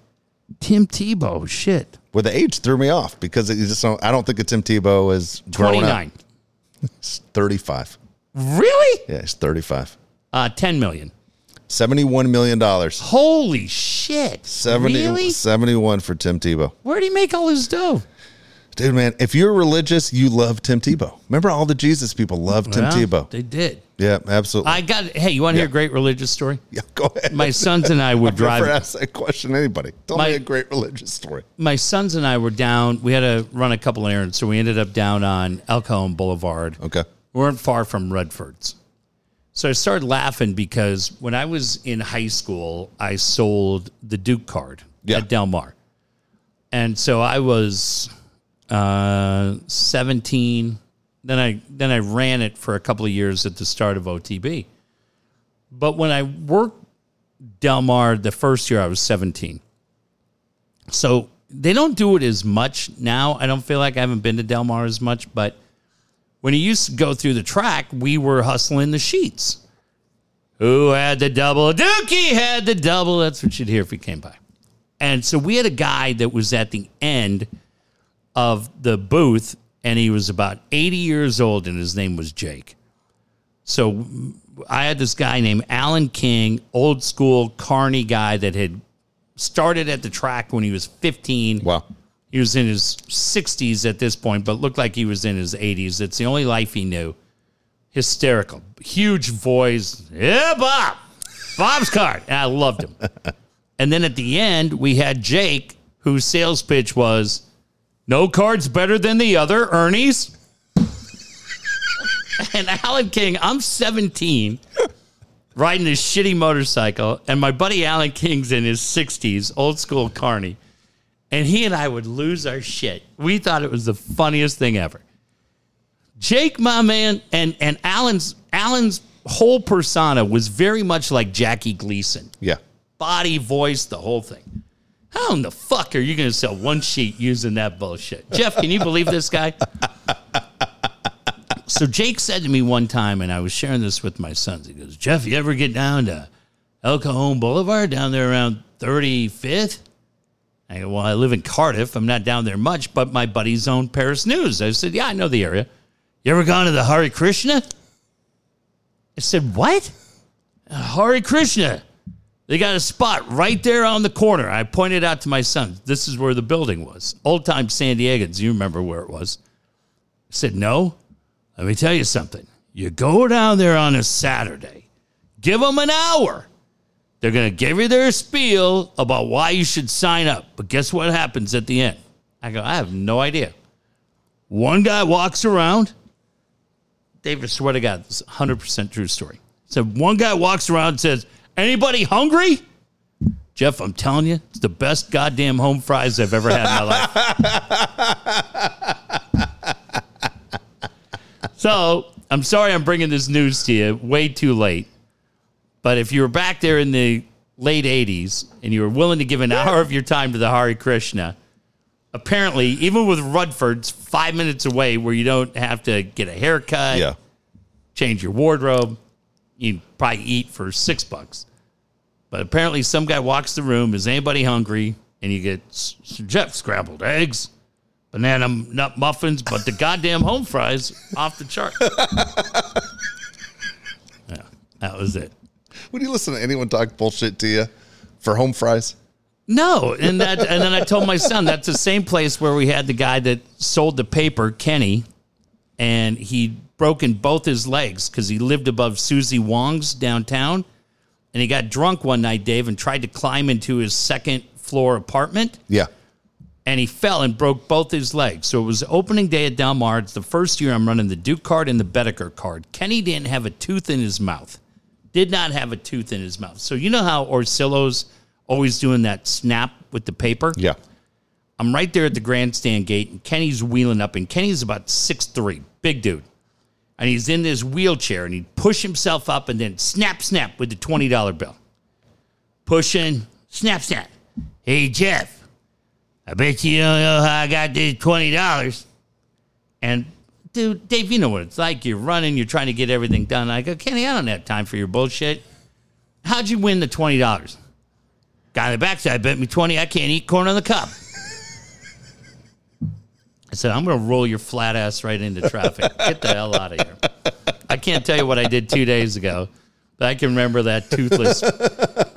[SPEAKER 2] Tim Tebow. Shit.
[SPEAKER 1] Well, the age threw me off because it just don't, I don't think a Tim Tebow is grown up.
[SPEAKER 2] 29.
[SPEAKER 1] He's 35.
[SPEAKER 2] Really?
[SPEAKER 1] Yeah, he's 35.
[SPEAKER 2] Uh, 10 million.
[SPEAKER 1] 71 million dollars.
[SPEAKER 2] Holy shit.
[SPEAKER 1] 70,
[SPEAKER 2] Really?
[SPEAKER 1] 71 for Tim Tebow.
[SPEAKER 2] Where'd he make all his dough?
[SPEAKER 1] Dude, man, if you're religious, you love Tim Tebow. Remember all the Jesus people love Tim
[SPEAKER 2] Well,
[SPEAKER 1] Tebow.
[SPEAKER 2] They did.
[SPEAKER 1] Yeah, absolutely.
[SPEAKER 2] I got, hey, you want to hear
[SPEAKER 1] Yeah.
[SPEAKER 2] a great religious story?
[SPEAKER 1] yeah, go ahead.
[SPEAKER 2] My sons and I would drive.
[SPEAKER 1] Never asked that question anybody. Tell
[SPEAKER 2] My-
[SPEAKER 1] me a great religious story.
[SPEAKER 2] my sons and I were down. We had to run a couple errands, so we ended up down on El Cajon Boulevard.
[SPEAKER 1] Okay.
[SPEAKER 2] We weren't far from Redford's. So I started laughing because when I was in high school, I sold the Duke card
[SPEAKER 1] Yeah.
[SPEAKER 2] at Del Mar. And so I was uh, 17. Then I then I ran it for a couple of years at the start of OTB. But when I worked Del Mar the first year, I was 17. So they don't do it as much now. I don't feel like I haven't been to Del Mar as much, but when he used to go through the track, we were hustling the sheets. Who had the double? Dookie had the double. That's what you'd hear if he came by. And so we had a guy that was at the end of the booth, and he was about 80 years old, and his name was Jake. So mm, I had this guy named Alan King, old school carny guy that had started at the track when he was 15.
[SPEAKER 1] Wow.
[SPEAKER 2] He was in his 60s at this point, but looked like he was in his 80s. It's the only life he knew. Hysterical, huge voice. Yeah, Bob. Bob's card. And I loved him. and then at the end, we had Jake, whose sales pitch was no card's better than the other, Ernie's. and Alan King, I'm 17, riding this shitty motorcycle, and my buddy Alan King's in his 60s, old school carny. And he and I would lose our shit. We thought it was the funniest thing ever. Jake, my man, and and Alan's Alan's whole persona was very much like Jackie Gleason.
[SPEAKER 1] Yeah.
[SPEAKER 2] Body, voice, the whole thing. How in the fuck are you going to sell one sheet using that bullshit? Jeff, can you believe this guy? so Jake said to me one time, and I was sharing this with my sons. He goes, Jeff, you ever get down to El Cajon Boulevard down there around 35th? I go, well, I live in Cardiff. I'm not down there much, but my buddies own Paris News. I said, yeah, I know the area. You ever gone to the Hare Krishna? I said, what? Uh, Hare Krishna. They got a spot right there on the corner. I pointed out to my son, this is where the building was. Old time San Diegans. You remember where it was. I said, no. Let me tell you something. You go down there on a Saturday, give them an hour. They're going to give you their spiel about why you should sign up. But guess what happens at the end? I go, I have no idea. One guy walks around. David, swear to God, this is 100% true story. So one guy walks around and says, Anybody hungry? Jeff, I'm telling you, it's the best goddamn home fries I've ever had in my life. so I'm sorry I'm bringing this news to you way too late. But if you were back there in the late 80s and you were willing to give an hour of your time to the Hare Krishna, apparently, even with Rudford's five minutes away where you don't have to get a haircut,
[SPEAKER 1] Yeah.
[SPEAKER 2] change your wardrobe, you probably eat for six bucks. But apparently, some guy walks the room. Is anybody hungry? And you get Jeff scrambled eggs, banana nut muffins, but the goddamn home fries off the chart. yeah, that was it.
[SPEAKER 1] Would you listen to anyone talk bullshit to you for home fries?
[SPEAKER 2] No, and that, and then I told my son that's the same place where we had the guy that sold the paper, Kenny, and he'd broken both his legs because he lived above Susie Wong's downtown, and he got drunk one night, Dave, and tried to climb into his second floor apartment,
[SPEAKER 1] Yeah.
[SPEAKER 2] and he fell and broke both his legs. So it was opening day at Del Mar. It's the first year I'm running the Duke card and the Bedecker card. Kenny didn't have a tooth in his mouth. Did not have a tooth in his mouth. So you know how Orsillo's always doing that snap with the paper?
[SPEAKER 1] Yeah.
[SPEAKER 2] I'm right there at the grandstand gate, and Kenny's wheeling up, and Kenny's about six three, big dude. And he's in this wheelchair, and he'd push himself up and then snap, snap with the $20 bill. Pushing, snap, snap. Hey, Jeff, I bet you don't know how I got this $20. And, dude, Dave, you know what it's like. You're running, you're trying to get everything done. I go, Kenny, I don't have time for your bullshit. How'd you win the $20? Guy in the backside bet me 20 I can't eat corn on the cob. I said, I'm going to roll your flat ass right into traffic. Get the hell out of here. I can't tell you what I did two days ago, but I can remember that toothless,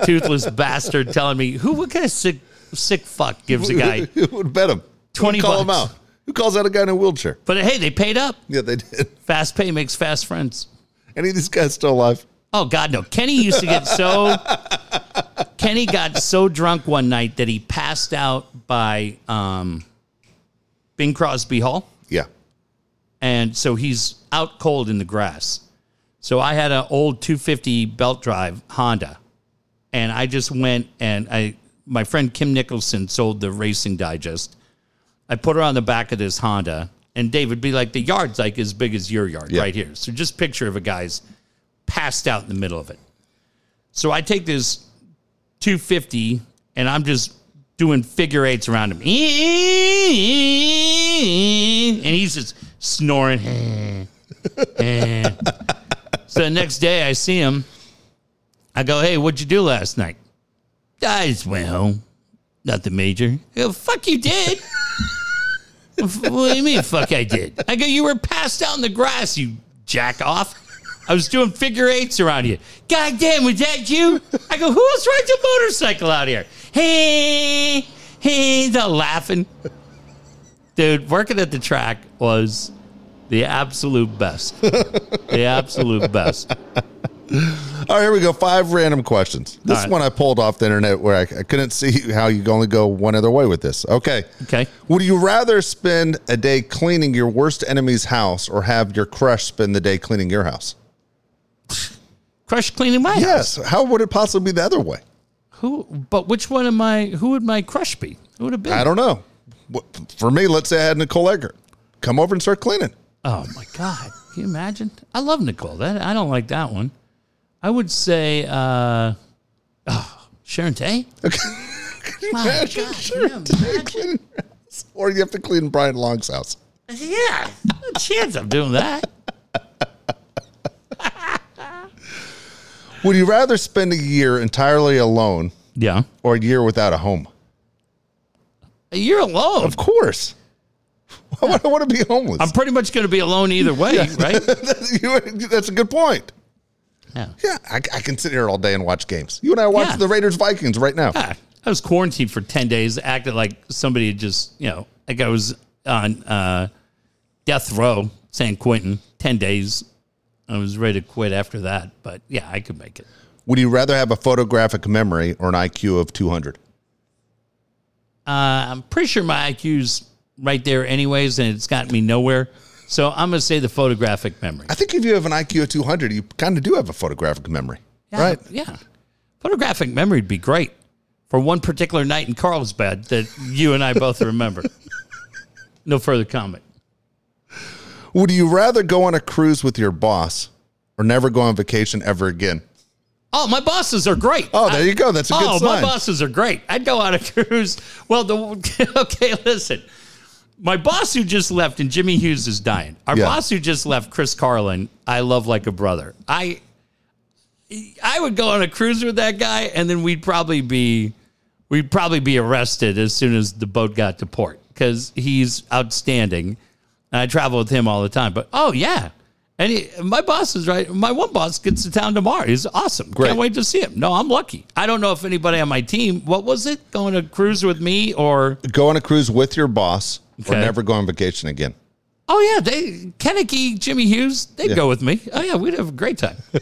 [SPEAKER 2] toothless bastard telling me, who, what kind of sick, sick fuck gives a guy?
[SPEAKER 1] Who would bet him?
[SPEAKER 2] 20
[SPEAKER 1] Who'd call him out? Who calls out a guy in a wheelchair?
[SPEAKER 2] But hey, they paid up.
[SPEAKER 1] Yeah, they did.
[SPEAKER 2] Fast pay makes fast friends.
[SPEAKER 1] Any of these guys still alive?
[SPEAKER 2] Oh God, no! Kenny used to get so. Kenny got so drunk one night that he passed out by um, Bing Crosby Hall,
[SPEAKER 1] Yeah.
[SPEAKER 2] and so he's out cold in the grass. So I had an old 250 belt drive Honda, and I just went and I my friend Kim Nicholson sold the Racing Digest. I put her on the back of this Honda, and David be like, the yard's like as big as your yard
[SPEAKER 1] Yeah.
[SPEAKER 2] right here. So just picture of a guy's passed out in the middle of it. So I take this 250 and I'm just doing figure eights around him. And he's just snoring. so the next day I see him. I go, hey, what'd you do last night? I just went home. Nothing major. I go, fuck you did. what do you mean, fuck I did? I go, you were passed out in the grass, you jack off. I was doing figure eights around you. God damn, was that you? I go, who else rides a motorcycle out here? Hey, hey, they're laughing. Dude, working at the track was the absolute best. the absolute best.
[SPEAKER 1] All right, here we go. Five random questions. This
[SPEAKER 2] right.
[SPEAKER 1] one I pulled off the internet where I, I couldn't see how you can only go one other way with this. Okay.
[SPEAKER 2] Okay.
[SPEAKER 1] Would you rather spend a day cleaning your worst enemy's house or have your crush spend the day cleaning your house?
[SPEAKER 2] Crush cleaning my house.
[SPEAKER 1] Yes. How would it possibly be the other way?
[SPEAKER 2] Who? But which one of my? Who would my crush be? Who would have been?
[SPEAKER 1] I don't know. For me, let's say I had Nicole Eggert. Come over and start cleaning.
[SPEAKER 2] Oh my god! Can you imagine? I love Nicole. That I don't like that one. I would say, uh, oh, Sharon Tay. My
[SPEAKER 1] Imagine
[SPEAKER 2] God,
[SPEAKER 1] sure,
[SPEAKER 2] can you imagine?
[SPEAKER 1] cleaning house. Or you have to clean Brian Long's house.
[SPEAKER 2] Yeah, no chance I'm doing that.
[SPEAKER 1] Would you rather spend a year entirely alone
[SPEAKER 2] Yeah,
[SPEAKER 1] or a year without a home?
[SPEAKER 2] A year alone.
[SPEAKER 1] Of course. Why would I want to be homeless?
[SPEAKER 2] I'm pretty much going to be alone either way, right?
[SPEAKER 1] You- That's a good point.
[SPEAKER 2] Yeah.
[SPEAKER 1] Yeah, I, I can sit here all day and watch games. You and I watch
[SPEAKER 2] Yeah.
[SPEAKER 1] the Raiders Vikings right now.
[SPEAKER 2] Ah, I was quarantined for 10 days, acted like somebody had just, you know, like I was on uh, death row San Quentin, 10 days. I was ready to quit after that, but yeah, I could make it.
[SPEAKER 1] Would you rather have a photographic memory or an IQ of 200?
[SPEAKER 2] Uh, I'm pretty sure my IQ's right there, anyways, and it's gotten me nowhere. So I'm going to say the photographic memory.
[SPEAKER 1] I think if you have an IQ of 200, you kind of do have a photographic memory,
[SPEAKER 2] Yeah,
[SPEAKER 1] right?
[SPEAKER 2] Yeah. Photographic memory would be great for one particular night in Carlsbad that you and I both remember. no further comment.
[SPEAKER 1] Would you rather go on a cruise with your boss or never go on vacation ever again?
[SPEAKER 2] Oh, my bosses are great.
[SPEAKER 1] Oh, there you go. That's a good sign.
[SPEAKER 2] oh, my bosses are great. I'd go on a cruise. Well, the okay, listen. My boss who just left, and Jimmy Hughes is dying. Our
[SPEAKER 1] Yeah.
[SPEAKER 2] boss who just left, Chris Carlin, I love like a brother. I I would go on a cruise with that guy, and then we'd probably be we'd probably be arrested as soon as the boat got to port because he's outstanding. And I travel with him all the time. But oh yeah. And he, my boss is right. My one boss gets to town tomorrow. He's awesome.
[SPEAKER 1] Great.
[SPEAKER 2] Can't wait to see him. No, I'm lucky. I don't know if anybody on my team. What was it? Going to cruise with me or?
[SPEAKER 1] Go on a cruise with your boss or
[SPEAKER 2] Okay.
[SPEAKER 1] never go on vacation again.
[SPEAKER 2] Oh yeah, they Kennedy, Jimmy Hughes, they'd
[SPEAKER 1] Yeah.
[SPEAKER 2] go with me. Oh yeah, we'd have a great time.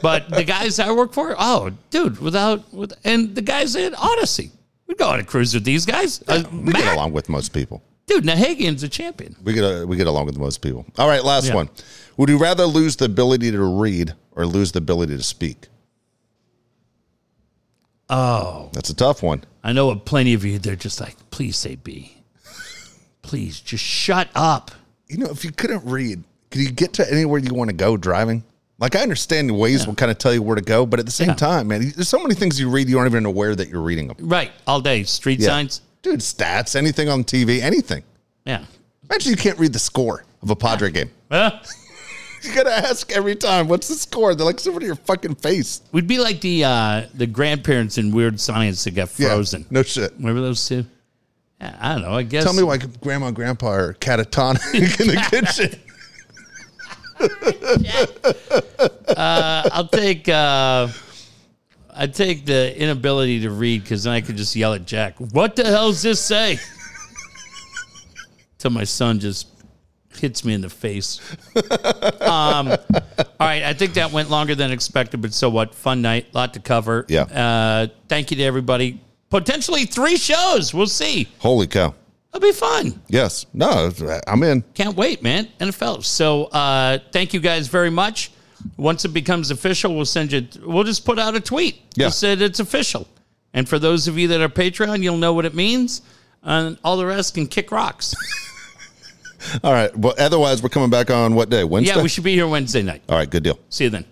[SPEAKER 2] but the guys I work for, oh dude, without with and the guys at Audacy, we'd go on a cruise with these guys. Uh,
[SPEAKER 1] We get along with most people.
[SPEAKER 2] Dude, Nahagian's a champion.
[SPEAKER 1] We get a, we get along with most people. All right, last
[SPEAKER 2] Yeah.
[SPEAKER 1] one. Would you rather lose the ability to read or lose the ability to speak?
[SPEAKER 2] Oh,
[SPEAKER 1] That's a tough one.
[SPEAKER 2] I know plenty of you. They're just like, please say B. Please just shut up.
[SPEAKER 1] You know, if you couldn't read, could you get to anywhere you want to go driving? Like I understand Waze will kind of tell you where to go, but at the same
[SPEAKER 2] Yeah.
[SPEAKER 1] time, man, there's so many things you read you aren't even aware that you're reading them.
[SPEAKER 2] Right, all day. Street
[SPEAKER 1] Yeah.
[SPEAKER 2] signs.
[SPEAKER 1] Dude, stats, anything on TV, anything.
[SPEAKER 2] Yeah.
[SPEAKER 1] Imagine you can't read the score of a Padre game.
[SPEAKER 2] Uh,
[SPEAKER 1] You gotta ask every time, what's the score? They're like, it's over to your fucking face.
[SPEAKER 2] we'd be like the uh, the grandparents in Weird Science that got
[SPEAKER 1] Yeah,
[SPEAKER 2] frozen.
[SPEAKER 1] no shit.
[SPEAKER 2] Remember those two? Yeah, I don't know. I guess.
[SPEAKER 1] Tell me why grandma and grandpa are catatonic in the kitchen.
[SPEAKER 2] I'll take. Uh, I take the inability to read because then I could just yell at Jack. What the hell does this say? Till my son just hits me in the face. um, all right, I think that went longer than expected, but so what? Fun night, lot to cover.
[SPEAKER 1] Yeah.
[SPEAKER 2] Uh, thank you to everybody. Potentially three shows. We'll see.
[SPEAKER 1] Holy cow.
[SPEAKER 2] It'll be fun.
[SPEAKER 1] Yes. No, I'm in.
[SPEAKER 2] Can't wait, man. NFL. So uh, thank you guys very much. Once it becomes official, we'll send you. We'll just put out a tweet.
[SPEAKER 1] Yeah.
[SPEAKER 2] Said it's official. And for those of you that are Patreon, you'll know what it means. And all the rest can kick rocks.
[SPEAKER 1] All right. Well, otherwise, we're coming back on what day? Wednesday?
[SPEAKER 2] yeah, we should be here Wednesday night.
[SPEAKER 1] All right. Good deal.
[SPEAKER 2] See you then.